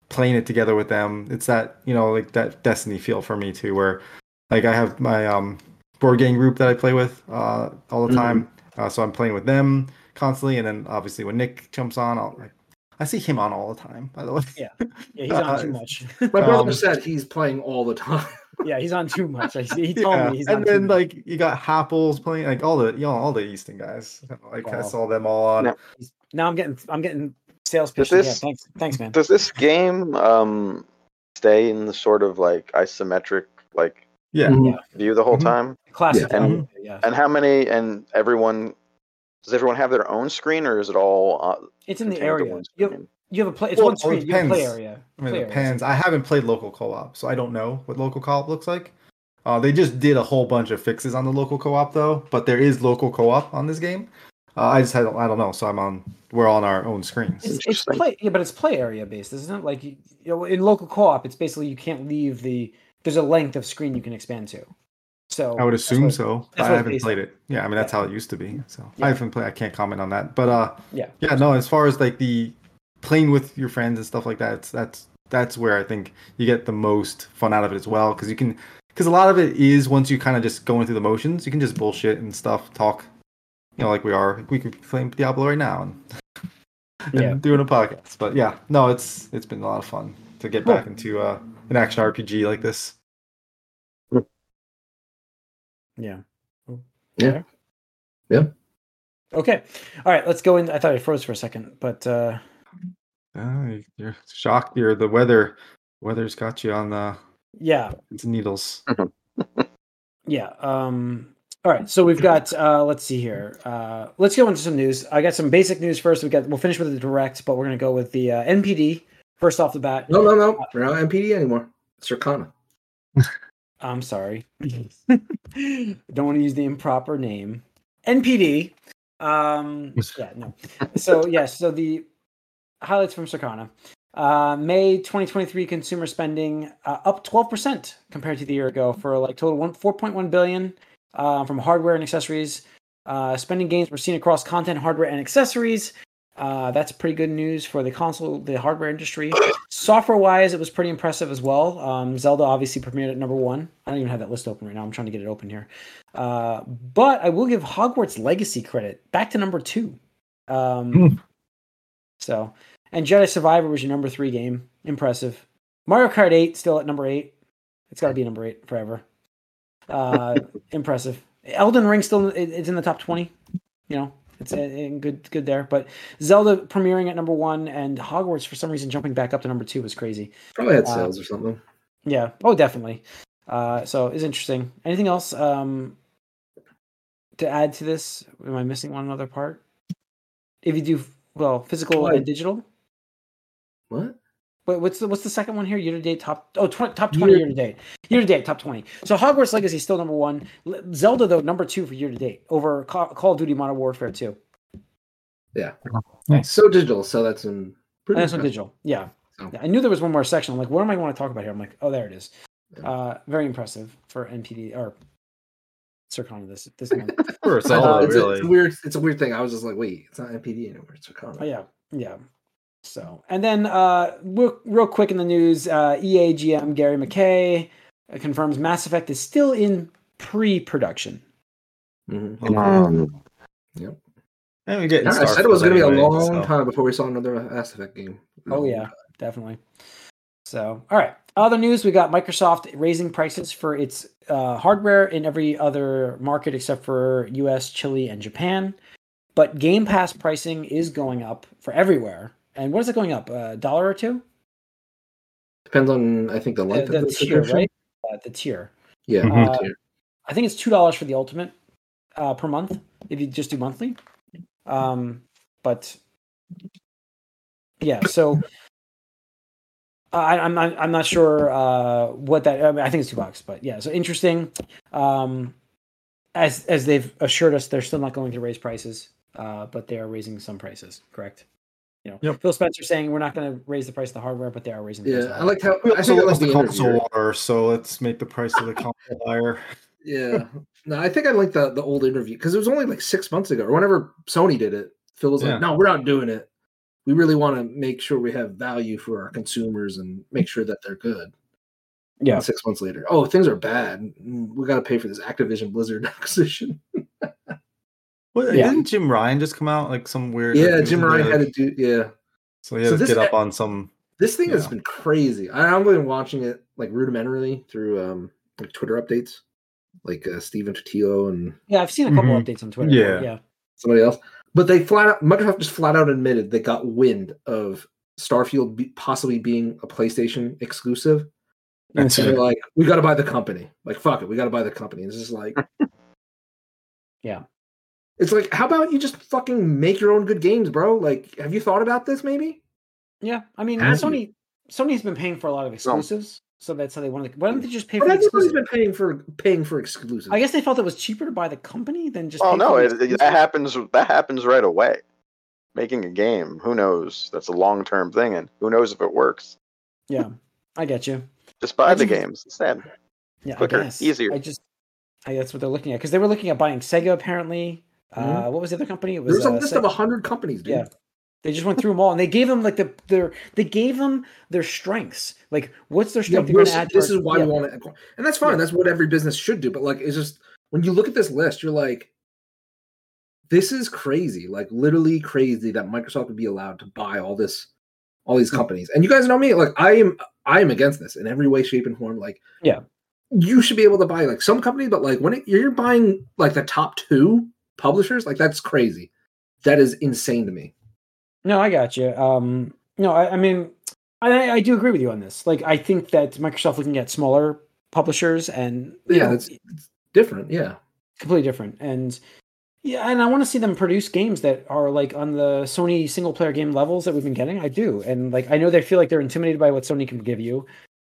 playing it together with them. It's that you know like that Destiny feel for me too, where like I have my um board game group that I play with uh all the Mhm. time. Uh, so I'm playing with them constantly, and then obviously when Nick jumps on, I'll like I see him on all the time. By the way, Yeah. Yeah, he's on Uh, too much. my brother Um, said he's playing all the time. yeah, he's on too much. I see. He told Yeah, me he's on and too then much. like you got Happles playing, like all the you know all the Easton guys. Like I saw them all on. Now- now I'm getting I'm getting sales Does pitch. Yeah, this- thanks, thanks, man. Does this game um stay in the sort of like isometric like Yeah. View the whole Mhm. time? Classic. Yeah. Zelda, yeah. And how many? And everyone does everyone have their own screen, or is it all? Uh, It's in the area. one You have, you have a play. It's Well, one it screen. You have a play area. I mean, Play it area. depends. I haven't played local co-op, so I don't know what local co-op looks like. Uh, they just did a whole bunch of fixes on the local co-op though, but there is local co-op on this game. Uh, I just had, I don't know, so I'm on. We're on our own screens. It's, it's play, yeah, but it's play area based, isn't it? Like you, you know, in local co-op, it's basically you can't leave the. There's a length of screen you can expand to. So I would assume so. I haven't played it. Yeah, I mean that's Yeah. how it used to be. So Yeah. I haven't played. I can't comment on that. But uh, Yeah. yeah, no. As far as like the playing with your friends and stuff like that, it's, that's that's where I think you get the most fun out of it as well, because you can, because a lot of it is once you kind of just going through the motions, you can just bullshit and stuff, talk, you know, like we are. We could play Diablo right now and, and Yeah. doing a podcast. But yeah, no, it's it's been a lot of fun to get Cool. back into uh, an action RPG like this. Yeah. Yeah. Yeah. Okay. All right. Let's go in. I thought I froze for a second, but uh Uh, you're shocked. You're the weather. Weather's got you on the yeah, it's needles. yeah. Um. All right. So we've got. uh Let's see here. Uh Let's go into some news. I got some basic news first. We got. We'll finish with the direct, but we're gonna go with the uh, NPD first off the bat. No, no, no. We're not NPD anymore. Circana. I'm sorry. Don't want to use the improper name. NPD. Um, yeah, no. So yes, so the highlights from Circana. Uh, May 2023 consumer spending uh, up 12% compared to the year ago for like total one 4.1 billion uh, from hardware and accessories. Uh, spending gains were seen across content, hardware, and accessories. Uh, that's pretty good news for the console, the hardware industry. Software wise, it was pretty impressive as well. Um, Zelda obviously premiered at number one. I don't even have that list open right now. I'm trying to get it open here. Uh, but I will give Hogwarts Legacy credit back to number two. Um, Hmm. so, and Jedi Survivor was your number three game. Impressive. Mario Kart 8 still at number eight. It's got to be number eight forever. Uh, impressive. Elden Ring still it- it's in the top 20. You know, it's uh, uh, good good there. But Zelda premiering at number one and Hogwarts for some reason jumping back up to number two was crazy. Probably had Uh, sales or something. Yeah. Oh, definitely. Uh, so it's interesting. Anything else um, to add to this? Am I missing one other part? If you do well, physical What? and digital. What? Wait, what's the what's the second one here? Year to date top oh 20, top twenty Year- year to date. Year to date top twenty. So Hogwarts Legacy is still number one. Zelda though number two for year to date over Ca- Call of Duty Modern Warfare two. Nice. So digital. So that's in. And that's on digital. Yeah. So- Yeah, I knew there was one more section. I'm like, what am I going to talk about here? I'm like, oh, there it is. Yeah. Uh, very impressive for NPD or Circana this this month. For Uh, Zelda, it's, a, really. it's a weird. It's a weird thing. I was just like, wait, it's not NPD anymore. It's Circana. Oh, yeah, yeah. So, and then uh, real, real quick in the news, uh, EA GM Gary McKay uh, confirms Mass Effect is still in pre-production. Mhm. Um, And we get Yeah, I said it was going to be a long so- time before we saw another Mass Effect game. Oh yeah, definitely. So, all right. Other news: we got Microsoft raising prices for its uh, hardware in every other market except for U.S., Chile, and Japan. But Game Pass pricing is going up for everywhere. And what is it going up? A dollar or two? Depends on I think the The, length the of the tier, subscription. right? Uh, the tier. Yeah. Mhm. Uh, tier. I think it's two dollars for the ultimate uh, per month if you just do monthly. Um, but yeah, so I, I'm not I'm not sure uh, what that. I, mean, I think it's two bucks, but yeah, so interesting. Um, as as they've assured us, they're still not going to raise prices, uh, but they are raising some prices. Correct. You know, Yep. Phil Spencer saying we're not going to raise the price of the hardware, but they are raising. The price Yeah, the I liked how I also think I lost like the the console interview. war, so let's make the price of the console higher. Yeah, no, I think I like the the old interview because it was only like six months ago or whenever Sony did it. Phil was Yeah. like, "No, we're not doing it. We really want to make sure we have value for our consumers and make sure that they're good." Yeah. And six months later, oh, things are bad. Mm, We got to pay for this Activision Blizzard acquisition. Well, Yeah. Didn't Jim Ryan just come out like some weird? yeah, Jim like- Ryan had to do. Yeah, So he had So to get up on some. this thing has been crazy. I, I've been watching it like rudimentarily through um like Twitter updates, like uh, Stephen Totilo and Yeah, I've seen a couple Mhm. updates on Twitter. Yeah. yeah. somebody else. But they flat out Microsoft just flat out admitted they got wind of Starfield be, possibly being a PlayStation exclusive. That's And they're like, we got to buy the company. Like, fuck it, we got to buy the company. And It's just like, Yeah. It's like, how about you just fucking make your own good games, bro? Like, have you thought about this? Maybe. Yeah, I mean, Have you? Sony Sony's been paying for a lot of exclusives, so that's how they wanted. To, why don't they just pay for But the everybody's been paying for paying for exclusives. I guess they felt it was cheaper to buy the company than just. Oh pay no, for it, it- that happens. That happens right away. Making a game, who knows? That's a long-term thing, and who knows if it works? Yeah, I get you. Just buy I the just- games instead. Yeah, Quicker, I guess. easier. I just, I, that's what they're looking at because they were looking at buying Sega apparently. Uh, what was the other company? It was There's a uh, list Se- of a hundred companies, dude. Yeah. They just went through them all, and they gave them like the their they gave them their strengths. Like, what's their Yeah, strength? they're this, this is why yeah. we want to, and that's fine. Yeah. That's what every business should do. But like, it's just when you look at this list, you're like, this is crazy. Like, literally crazy that Microsoft would be allowed to buy all this, all Hmm. these companies. And you guys know me. Like, I am, I am against this in every way, shape, and form. Like, Yeah. you should be able to buy like some company, but like when it, you're buying like the top two publishers, like that's crazy. That is insane to me. No, I got you. Um, no, I, I mean, I, I do agree with you on this. Like, I think that Microsoft looking at smaller publishers and Yeah, know, that's it's different. Yeah. completely different. And yeah, and I want to see them produce games that are like on the Sony single player game levels that we've been getting. I do, and like I know they feel like they're intimidated by what Sony can give you.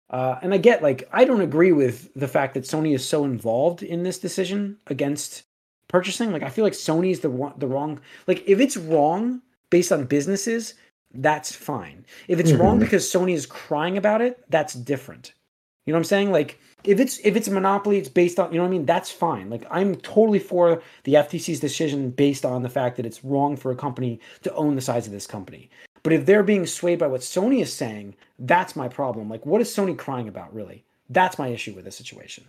Uh, and I get like I don't agree with the fact that Sony is so involved in this decision against purchasing. Like I feel like Sony's the the wrong. Like if it's wrong based on businesses, that's fine. If it's wrong Mhm. because Sony is crying about it, that's different. You know what I'm saying? Like if it's if it's a monopoly, it's based on you know what I mean. That's fine. Like I'm totally for the FTC's decision based on the fact that it's wrong for a company to own the size of this company. But if they're being swayed by what Sony is saying, that's my problem. Like what is Sony crying about really? That's my issue with this situation.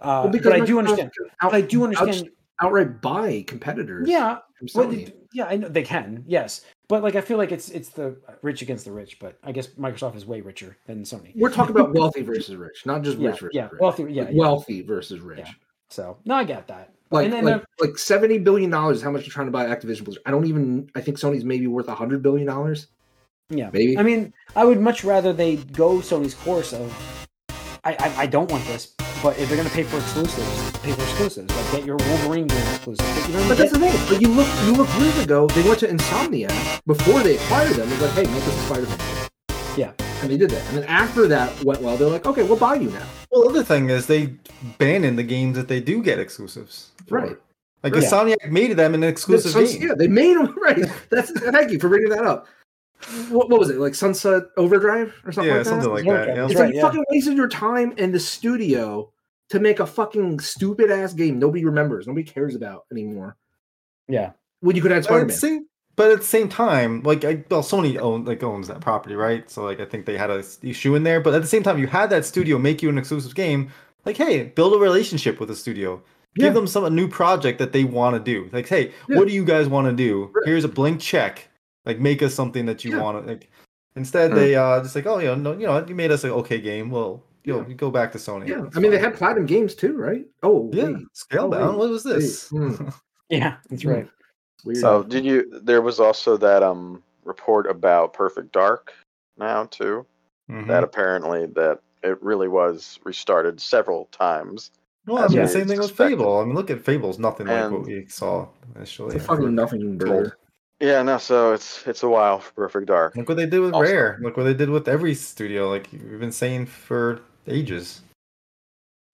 Uh, Well, but I do understand. I do understand. Outright buy competitors. Yeah, well, yeah, I know they can. Yes, but like I feel like it's it's the rich against the rich. But I guess Microsoft is way richer than Sony. We're talking about wealthy versus rich, not just Yeah, rich versus yeah, rich. wealthy. Yeah, Like yeah. wealthy versus rich. Yeah. So no, I get that. Like, and then like, uh, like seventy billion dollars. is How much you're trying to buy Activision Blizzard? I don't even. I think Sony's maybe worth a hundred billion dollars. yeah, Maybe. I mean, I would much rather they go Sony's course of, I, I, I don't want this, but if they're gonna pay for exclusives, pay for exclusives. Like get your Wolverine game exclusive. But you know, But you that's the thing. But you look, you look years ago. They went to Insomniac before they acquired them. It was like, hey, make us a Spider-Man. game. Yeah. And they did that. And then after that went well, they're like, okay, we'll buy you now. Well, the other thing is they ban in the games that they do get exclusives. for. Right. Like Right. Insomniac made them an exclusive Suns- game. Yeah, they made them right. That's thank you for bringing that up. What, what was it like? Sunset Overdrive or something Yeah, like that? something like that. yeah. It's right, like you yeah. fucking wasted your time in the studio to make a fucking stupid ass game nobody remembers, nobody cares about anymore. yeah, When you could add But Spider at, the Man. same, but at the same time, like I, well, Sony own like owns that property, right? So like I think they had a s- issue in there. But at the same time, you had that studio make you an exclusive game. Like, hey, build a relationship with the studio. Give Yeah. them some a new project that they want to do. Like, hey, Yeah. what do you guys want to do? Right. Here's a blank check. Like, make us something that you Yeah. want to. Like, instead, Hmm. they uh just like, oh, you know, no, you know, you made us an okay game. Well, you Yeah. you go back to Sony. Yeah, I mean they had Platinum Games too, right? Oh, yeah wait, scale Oh, down. wait, What was this? hmm, yeah. That's Hmm. right. weird. So did you? There was also that um report about Perfect Dark now too. Mhm. That apparently that it really was restarted several times. Well, I mean, what the same we thing with. Fable. I mean, look at Fable's nothing like what we saw initially. it's fucking nothing burger. Yeah, no. So it's it's a while for Perfect Dark. Look what they did with Also- Rare. Look what they did with every studio. Like we've been saying for ages.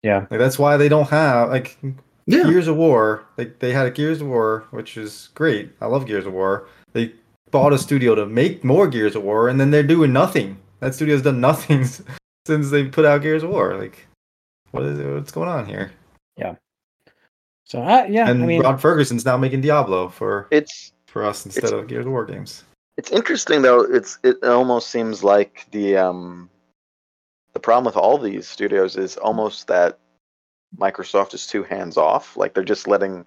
Yeah. Like that's why they don't have like Yeah, Gears of War. Like they had a Gears of War, which is great. I love Gears of War. They bought a studio to make more Gears of War, and then they're doing nothing. That studio's done nothing since they put out Gears of War. Like, what is it? what's going on here? Yeah. So uh, yeah, and I mean, Rod Fergusson's now making Diablo for It's for us instead of Gears of War games. It's interesting though. It's it almost seems like the um the problem with all these studios is almost that Microsoft is too hands off. Like they're just letting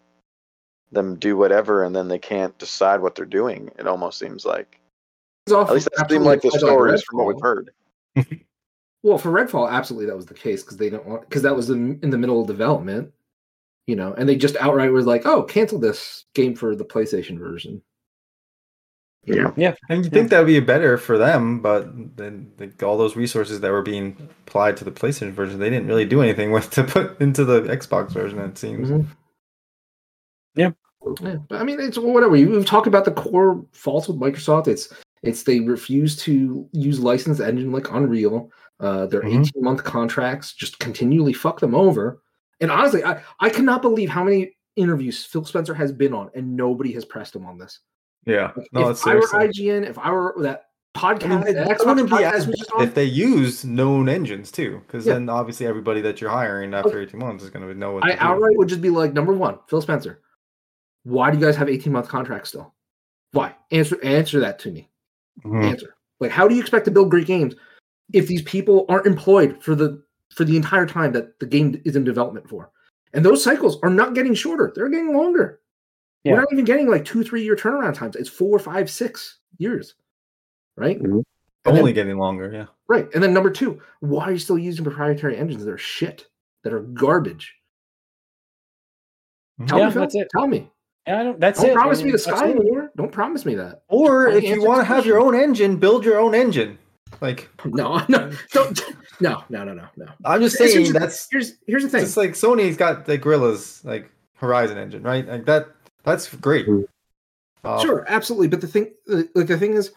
them do whatever, and then they can't decide what they're doing. It almost seems like. At least that seemed like the stories from what we've heard. Well, for Redfall, absolutely that was the case because they don't want because that was in, in the middle of development, you know, and they just outright was like, "Oh, cancel this game for the PlayStation version." Yeah. Yeah. And you think that would be better for them, but then the, all those resources that were being applied to the PlayStation version, they didn't really do anything with to put into the Xbox version. It seems. Mhm. Yeah. Yeah, but I mean, it's whatever. You- We've talked about the core faults with Microsoft. It's it's they refuse to use licensed engine like Unreal. Uh, their Mhm. 18 month contracts just continually fuck them over. And honestly, I, I cannot believe how many interviews Phil Spencer has been on and nobody has pressed him on this. Yeah. Like, No, if I were. IGN, if I were that podcast, I mean, it, that Xbox wouldn't be as bad if they used known engines too, because Yeah. then obviously everybody that you're hiring after 18 months is going to know what. I to do. outright would just be like, number one, Phil Spencer, why do you guys have 18 month contracts still? Why? Answer answer that to me. Mhm. Answer. Like, how do you expect to build great games if these people aren't employed for the for the entire time that the game is in development for? And those cycles are not getting shorter; they're getting longer. Yeah. We're not even getting like two, three year turnaround times. It's four, five, six years, right? Mm-hmm. Then- Only getting longer. Yeah. Right. And then number two, why are you still using proprietary engines that are shit, that are garbage? Tell Yeah, me, Phil. that's it. Tell me. Yeah, I don't, that's Don't it. promise I me the sky anymore. Don't promise me that. Or if you want to have your own engine, build your own engine. Like No, no, don't. No, no, no, no, no. I'm just saying, just- that's Here's here's the thing. It's like Sony's got the Guerrilla's like Horizon engine, right? Like that. That's great. Uh, Sure, absolutely. But the thing, like the thing is,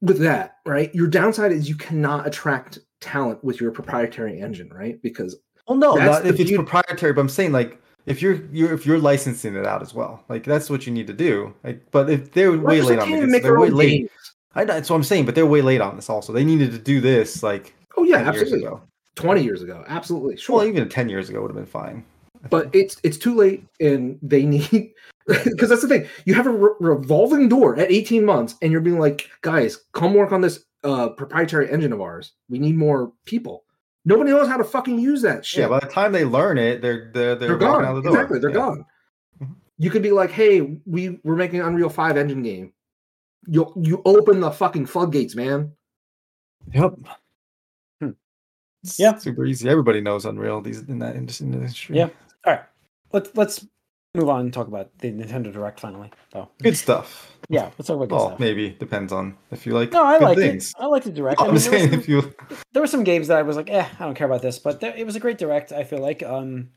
with that, right? Your downside is you cannot attract talent with your proprietary engine, right? Because Well, no, not if it's beauty- proprietary. But I'm saying like if you're you're if you're licensing it out as well, like that's what you need to do. Like, but if they're way late on this, make they're way late. games. I know that's what I'm saying, but they're way late on this. Also, they needed to do this like Oh yeah, 10 years absolutely. ago. Twenty years ago, absolutely. Sure. Well, even ten years ago would have been fine. But it's it's too late and they need because that's the thing you have a re- revolving door at 18 months and you're being like guys come work on this uh proprietary engine of ours we need more people nobody knows how to fucking use that shit Yeah, by the time they learn it, they're they're they're, they're gone out the door. exactly they're Yeah. gone Mhm. you could be like hey we we're making an unreal 5 engine game you you open the fucking floodgates man Yep. Hmm. It's Yeah. super easy. Everybody knows Unreal. These in that indus- in the industry. Yeah. All right, let's let's move on and talk about the Nintendo Direct finally. Oh, good stuff. yeah, let's talk about good Well, stuff. maybe depends on if you like. No, I like things. it. I like the Direct. I I'm mean, there, saying some, if you there were some games that I was like, eh, I don't care about this, but there, it was a great Direct. I feel like, um,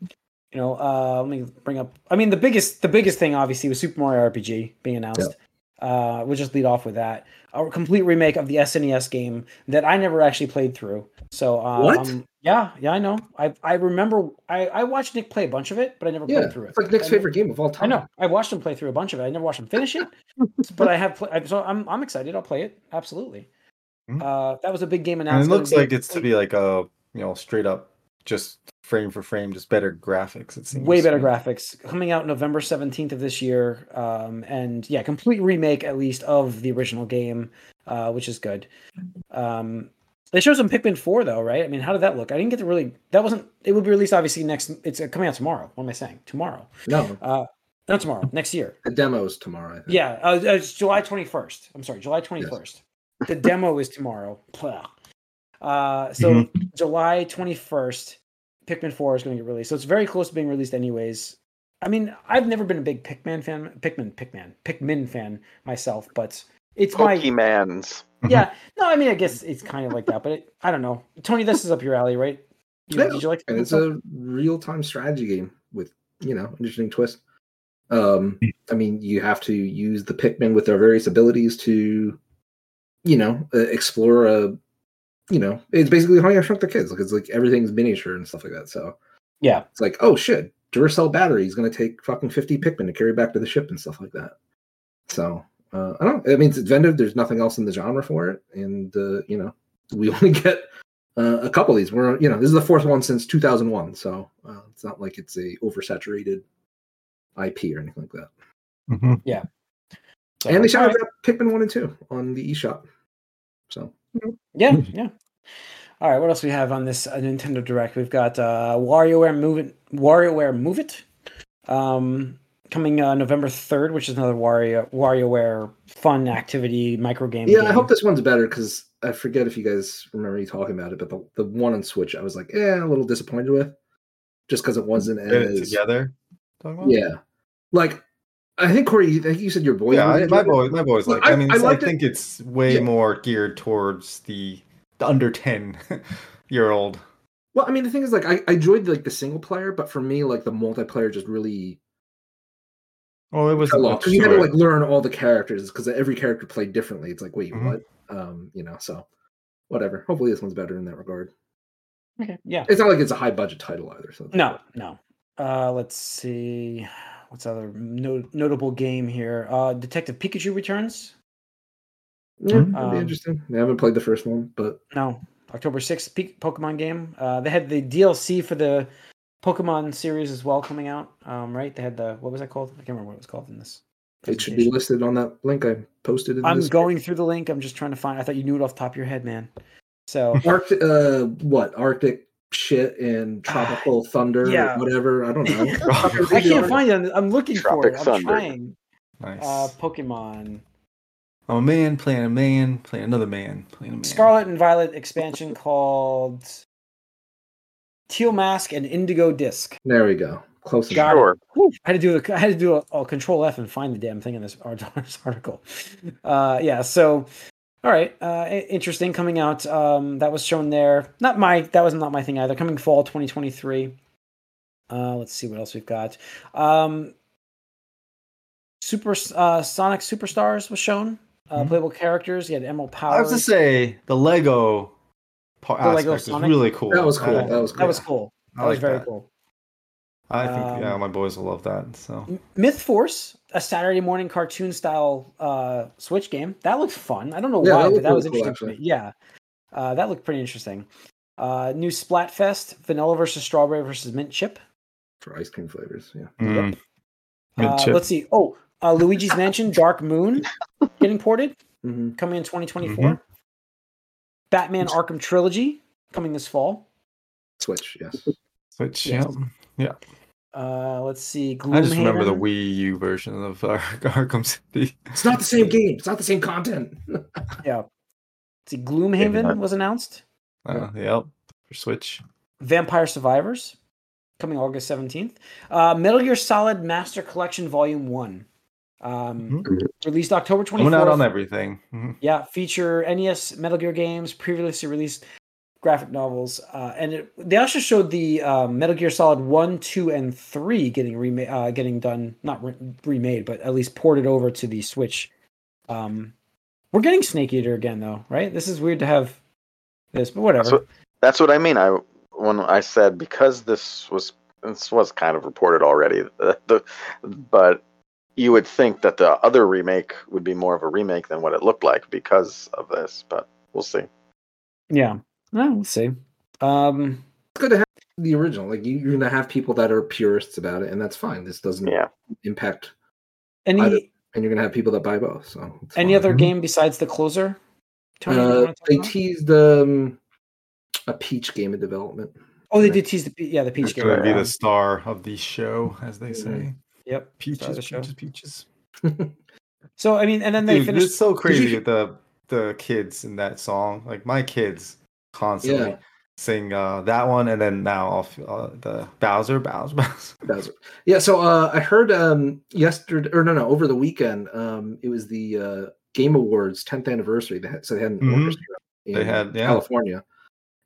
you know, uh, let me bring up. I mean, the biggest the biggest thing obviously was Super Mario RPG being announced. Uh, we'll just lead off with that. A complete remake of the SNES game that I never actually played through. So, um, What? Yeah, yeah, I know. I I remember I, I watched Nick play a bunch of it, but I never yeah played through it. it's like nick's I know- favorite game of all time. I know. I watched him play through a bunch of it. I never watched him finish it, but I have. Play, so I'm I'm excited. I'll play it absolutely. Mhm. Uh, that was a big game and it looks like it's to be like a you know straight up just frame for frame, just better graphics. It seems way better graphics coming out November 17th of this year. Um, and yeah, complete remake at least of the original game, uh, which is good. Um, they showed some Pikmin 4 though, right? I mean, how did that look? I didn't get to really. That wasn't. It will be released obviously next. It's uh, coming out tomorrow. What am I saying? Tomorrow. no Uh, not tomorrow. Next year. the demo's tomorrow I think. Yeah, uh, it's July 21st. I'm sorry, July 21st. The demo is tomorrow. Uh, so Mm-hmm. July 21st, Pikmin 4 is going to get released. So it's very close to being released, anyways. I mean, I've never been a big Pikmin fan, Pikmin, Pikmin, Pikmin fan myself, but it's my Pokemans. yeah. No, I mean, I guess it's kind of like that, but it, I don't know. Tony, this is up your alley, right? You, Yeah, Did you like and it's stuff? a real-time strategy game with you know interesting twist um i mean you have to use the pikmin with their various abilities to you know uh, explore a you know it's basically honey i shrunk the kids like it's like everything's miniature and stuff like that so yeah. it's like oh shit duracell battery is going to take fucking 50 pikmin to carry back to the ship and stuff like that so uh, i don't i mean it's inventive there's nothing else in the genre for it and uh, you know we only get uh, a couple of these. We're you know this is the fourth one since 2001, so uh, it's not like it's a oversaturated IP or anything like that. Mhm. So, and they all shouted right. Pikmin one and two on the eShop. So Yeah, yeah. All right, what else we have on this uh, Nintendo Direct? We've got uh, WarioWare Move It, WarioWare Move It, um, coming uh, November third, which is another Wario WarioWare fun activity micro game. yeah, I hope this one's better because I forget if you guys remember me talking about it, but the, the one on Switch I was like, yeah, a little disappointed with, just because it wasn't Get it as together. talking about? yeah, like I think Corey, I think you said your boy. yeah, I, my boy, my boys like. I, I- mean, I I, liked it- think it's way Yeah. more geared towards the the under ten year old. Well, I mean, the thing is, like, I, I enjoyed like the single player, but for me, like the multiplayer just really Oh, it was a lot. you had to like learn all the characters because every character played differently. It's like, wait, Mhm. what? Um, you know, so whatever. Hopefully, this one's better in that regard. Okay. Yeah. It's not like it's a high budget title either. So No, no. Uh, let's see. What's other no- notable game here? Uh, Detective Pikachu returns. yeah, Mhm. that'd be Um, interesting. I haven't played the first one, but No, October sixth. P- Pokemon game. Uh, they had the DLC for the Pokemon series as well coming out. Um, right? They had the what was that called? I can't remember what it was called in this. it should be listed on that link I posted. In I'm this going through the link. I'm just trying to find. I thought you knew it off the top of your head, man. So Arctic, uh, what Arctic shit and tropical thunder, yeah. whatever. I don't know. I can't find it. I'm- I'm looking Tropic for it. I'm Thunder. trying. nice. Uh, Pokemon. I'm a man playing a man playing another man playing a man. Scarlet and Violet expansion called Teal Mask and Indigo Disc. There we go. Close Got enough. it. Sure. I had to do a, I had to do a, a control F and find the damn thing in this article. Uh, yeah, so all right, uh, interesting coming out. Um, that was shown there. Not my that was not my thing either. Coming fall 2023. Uh, let's see what else we've got. Um, Super uh, Sonic Superstars was shown. Uh, Mhm. Playable characters. You had Emerald Power. I have to say the Lego part The Lego aspect was Sonic? really cool. That was cool. I, That was that was cool. cool. I That was like very that. cool. I think yeah, Um, my boys will love that. So Myth Force, a Saturday morning cartoon style uh, Switch game. That looked fun. I don't know Yeah, why, that but that was cool, interesting. to me. Yeah, uh, that looked pretty interesting. Uh, new Splatfest, Vanilla versus Strawberry versus Mint Chip. for ice cream flavors. Yeah. mm. Uh, Mint chip. let's see. Oh, uh, Luigi's Mansion Dark Moon getting ported, hmm coming in 2024. Mm-hmm. Batman Arkham Trilogy coming this fall. Switch. Yes. Switch. Yes. Yeah. Uh, let's see. I just remember the Wii U version of Ar- Arkham City. It's not the same game. It's not the same content. Yeah. Let's see. Gloomhaven was announced. Uh, yep. For Switch. Vampire Survivors, coming August 17th. Uh, Metal Gear Solid Master Collection Volume 1. Um, Mhm. Released October 24th. Coming out on everything. Mhm. Yeah, feature NES Metal Gear games, previously released graphic novels. Uh, and it, they also showed the um, Metal Gear Solid 1, 2, and 3 getting, rema- uh, getting done, not re- remade, but at least ported over to the Switch. Um, we're getting Snake Eater again, though, right? This is weird to have this, but whatever. That's what, that's what I mean. I when I said because this was this was kind of reported already, the, the but you would think that the other remake would be more of a remake than what it looked like because of this, but we'll see. Yeah. Well, we'll see. Um, It's good to have the original. Like you, you're gonna have people that are purists about it, and that's fine. This doesn't Yeah. impact, any Either- and you're gonna have people that buy both. So any fine. other Mhm. game besides the closer? Tony, Uh, they about? teased um, a Peach game in development. oh, they did tease the yeah the Peach It's game. going to be the star of the show, as they say. Yep. Peaches, peaches, peaches. So I mean, and then they Dude, finished. it's so crazy you- the the kids in that song. Like my kids constantly Yeah. sing uh, that one, and then now off uh, the Bowser, Bowser, Bowser. Bowser. Yeah, so uh, I heard um, yesterday, or no, no, over the weekend, um, it was the uh, Game Awards 10th anniversary. They had, so they had an Mhm. orchestra in They had, yeah. California,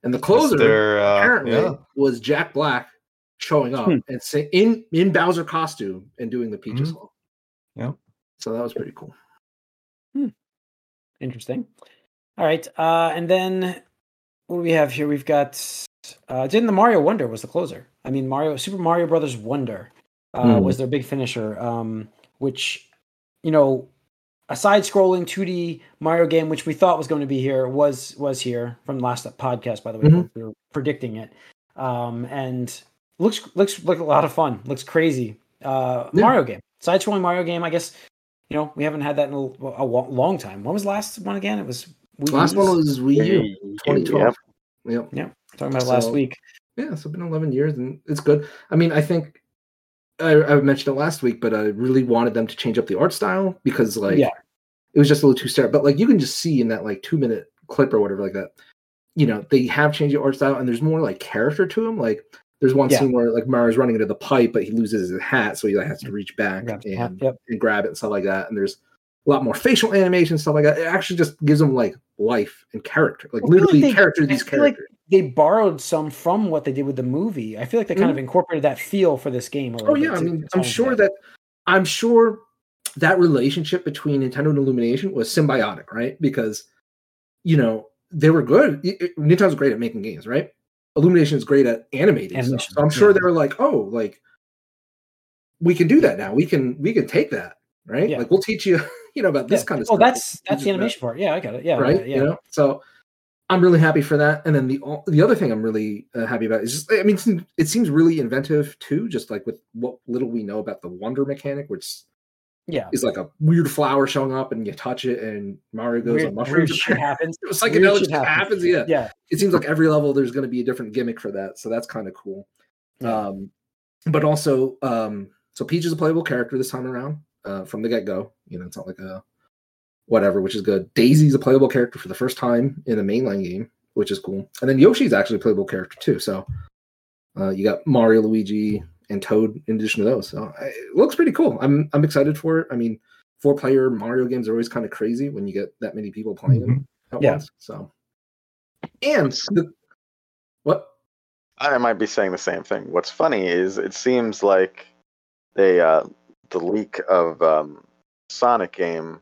and the closer their, uh, apparently yeah. was Jack Black showing up Hmm. and say, in in Bowser costume and doing the Peaches Mhm. song. Yep. So that was pretty cool. Interesting. All right, uh, and then what do we have here? We've got. Uh, didn't the Mario Wonder was the closer? I mean, Mario Super Mario Brothers Wonder uh, Hmm. was their big finisher, um, which you know, a side-scrolling 2D Mario game, which we thought was going to be here, was was here from last podcast. By the way, Mhm. we were predicting it, um, and looks looks like a lot of fun. Looks crazy. Uh, Yeah. Mario game, side-scrolling Mario game. I guess you know we haven't had that in a, a long time. When was the last one again? It was Wii Last U's? one was Wii U, 2012. Yep. Yep. talking about it last week. Yeah, so it's been 11 years and it's good. I mean, I think I, I mentioned it last week, but I really wanted them to change up the art style because, like, Yeah. it was just a little too sterile. But, like, you can just see in that, like, two minute clip or whatever, like that, you know, they have changed the art style and there's more, like, character to them. Like, There's one Yeah. scene where like Mario's running into the pipe, but he loses his hat, so he like, has to reach back and, yep. and grab it and stuff like that. And there's a lot more facial animation stuff like that. It actually just gives them like life and character, like feel like literally they- character these feel like characters. they borrowed some from what they did with the movie. I feel like they kind of mm-hmm. incorporated that feel for this game. Oh yeah, I mean, I'm sure that I'm sure that relationship between Nintendo and Illumination was symbiotic, right? Because you know they were good. Nintendo's great at making games, right? Illumination is great at animating stuff. Animation, So I'm sure yeah. they were like, oh, like we can do that now. We can we can take that, right? Yeah. Like we'll teach you, you know, about this Yeah. kind of Oh, stuff. that's that's the you about- animation part. Yeah, I got it. Yeah, right? Yeah, yeah. You know, so I'm really happy for that. And then the the other thing I'm really uh, happy about is just, I mean, it seems really inventive too, just like with what little we know about the wonder mechanic, which yeah. is like a weird flower showing up and you touch it and Mario goes Weird, on weird mushrooms. shit happens. It was Weird psychedelic shit just happens. Yeah. Yeah, It seems like every level there's going to be a different gimmick for that. So that's kind of cool. Yeah. Um, but also, um, so Peach is a playable character this time around uh, from the get go. You know, it's not like a whatever, which is good. Daisy's a playable character for the first time in a mainline game, which is cool. And then Yoshi's actually a playable character too. So uh, you got Mario, Luigi, and Toad in addition to those. So I- it looks pretty cool. I'm I'm excited for it. I mean, four player Mario games are always kind of crazy when you get that many people playing them at Yeah. once. So and the what? I might be saying the same thing. What's funny is it seems like they uh, the leak of um, Sonic game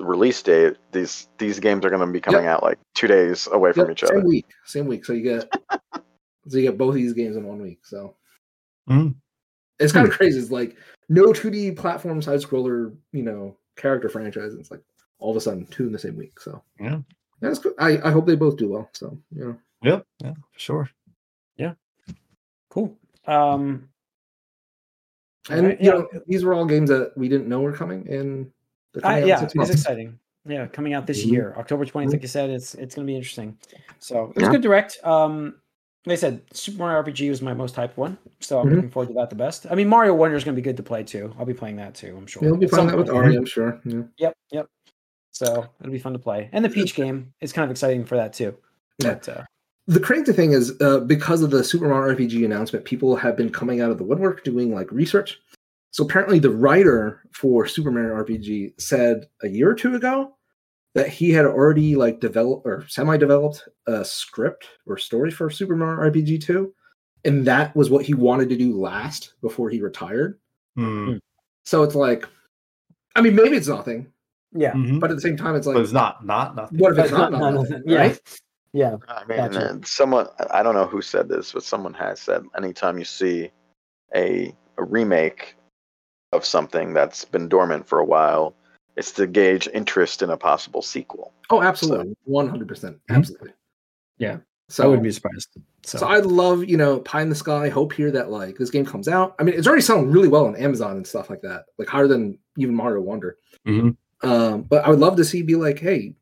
release date. These these games are going to be coming out like two days away from Yep, each other. Same week, same week. So you get so you get both these games in one week. So Mm. it's kind of crazy. It's like no 2D platform side scroller, you know, character franchise. It's like all of a sudden two in the same week. So Yeah. that's good. I, I hope they both do well. So you know, Yep. Yeah. For sure. Yeah. Cool. Um, and Alright, you yeah. know, these were all games that we didn't know were coming, and they're coming out in yeah, six it's exciting. Yeah, coming out this Mhm. year, October 20th, Mhm. like you said, it's it's going to be interesting. So it was Yeah. good direct. Um, like I said, Super Mario RPG was my most hyped one, so I'm Mhm. looking forward to that the best. I mean, Mario Wonder is going to be good to play too. I'll be playing that too. I'm sure. You'll be playing that with. Ari, I'm sure. Yeah. Yep, yep. So it'll be fun to play, and the Peach game is kind of exciting for that too. Yeah. But, uh, the crazy thing is uh, because of the super mario rpg announcement people have been coming out of the woodwork doing like research so apparently the writer for super mario rpg said a year or two ago that he had already like developed or semi-developed a script or story for super mario rpg 2 and that was what he wanted to do last before he retired Mm. so it's like i mean maybe it's nothing yeah. Mhm. but at the same time it's like But it's not not nothing. what if it's But not, not- nothing, not- yeah. right? Yeah. I mean, Gotcha. someone I don't know who said this, but someone has said anytime you see a a remake of something that's been dormant for a while, it's to gauge interest in a possible sequel. oh absolutely 100% absolutely Yeah. so I wouldn't be surprised. So, So I love, you know, pie in the sky. Hope here that like this game comes out. I mean, it's already selling really well on Amazon and stuff like that, like higher than even Mario Wonder. Mhm. Um, but I would love to see be like, hey,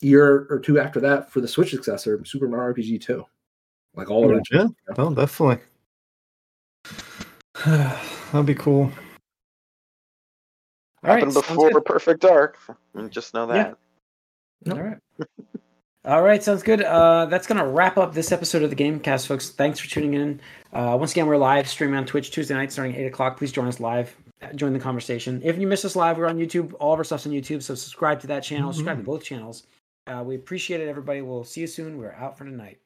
year or two after that for the Switch successor, Super Mario RPG Two, like all Yeah. original. Yeah. Oh, definitely. That'd be cool. All right, Happened sounds before good. Perfect Dark. and Just know Yeah. that. All right. All right, sounds good. Uh, that's going to wrap up this episode of the Gamecast, folks. Thanks for tuning in. Uh, once again, we're live streaming on Twitch Tuesday night starting at 8 o'clock. Please join us live. Join the conversation. If you miss us live, we're on YouTube. All of our stuff's on YouTube, so subscribe to that channel. Subscribe to both channels. Uh, we appreciate it, everybody. We'll see you soon. We're out for tonight.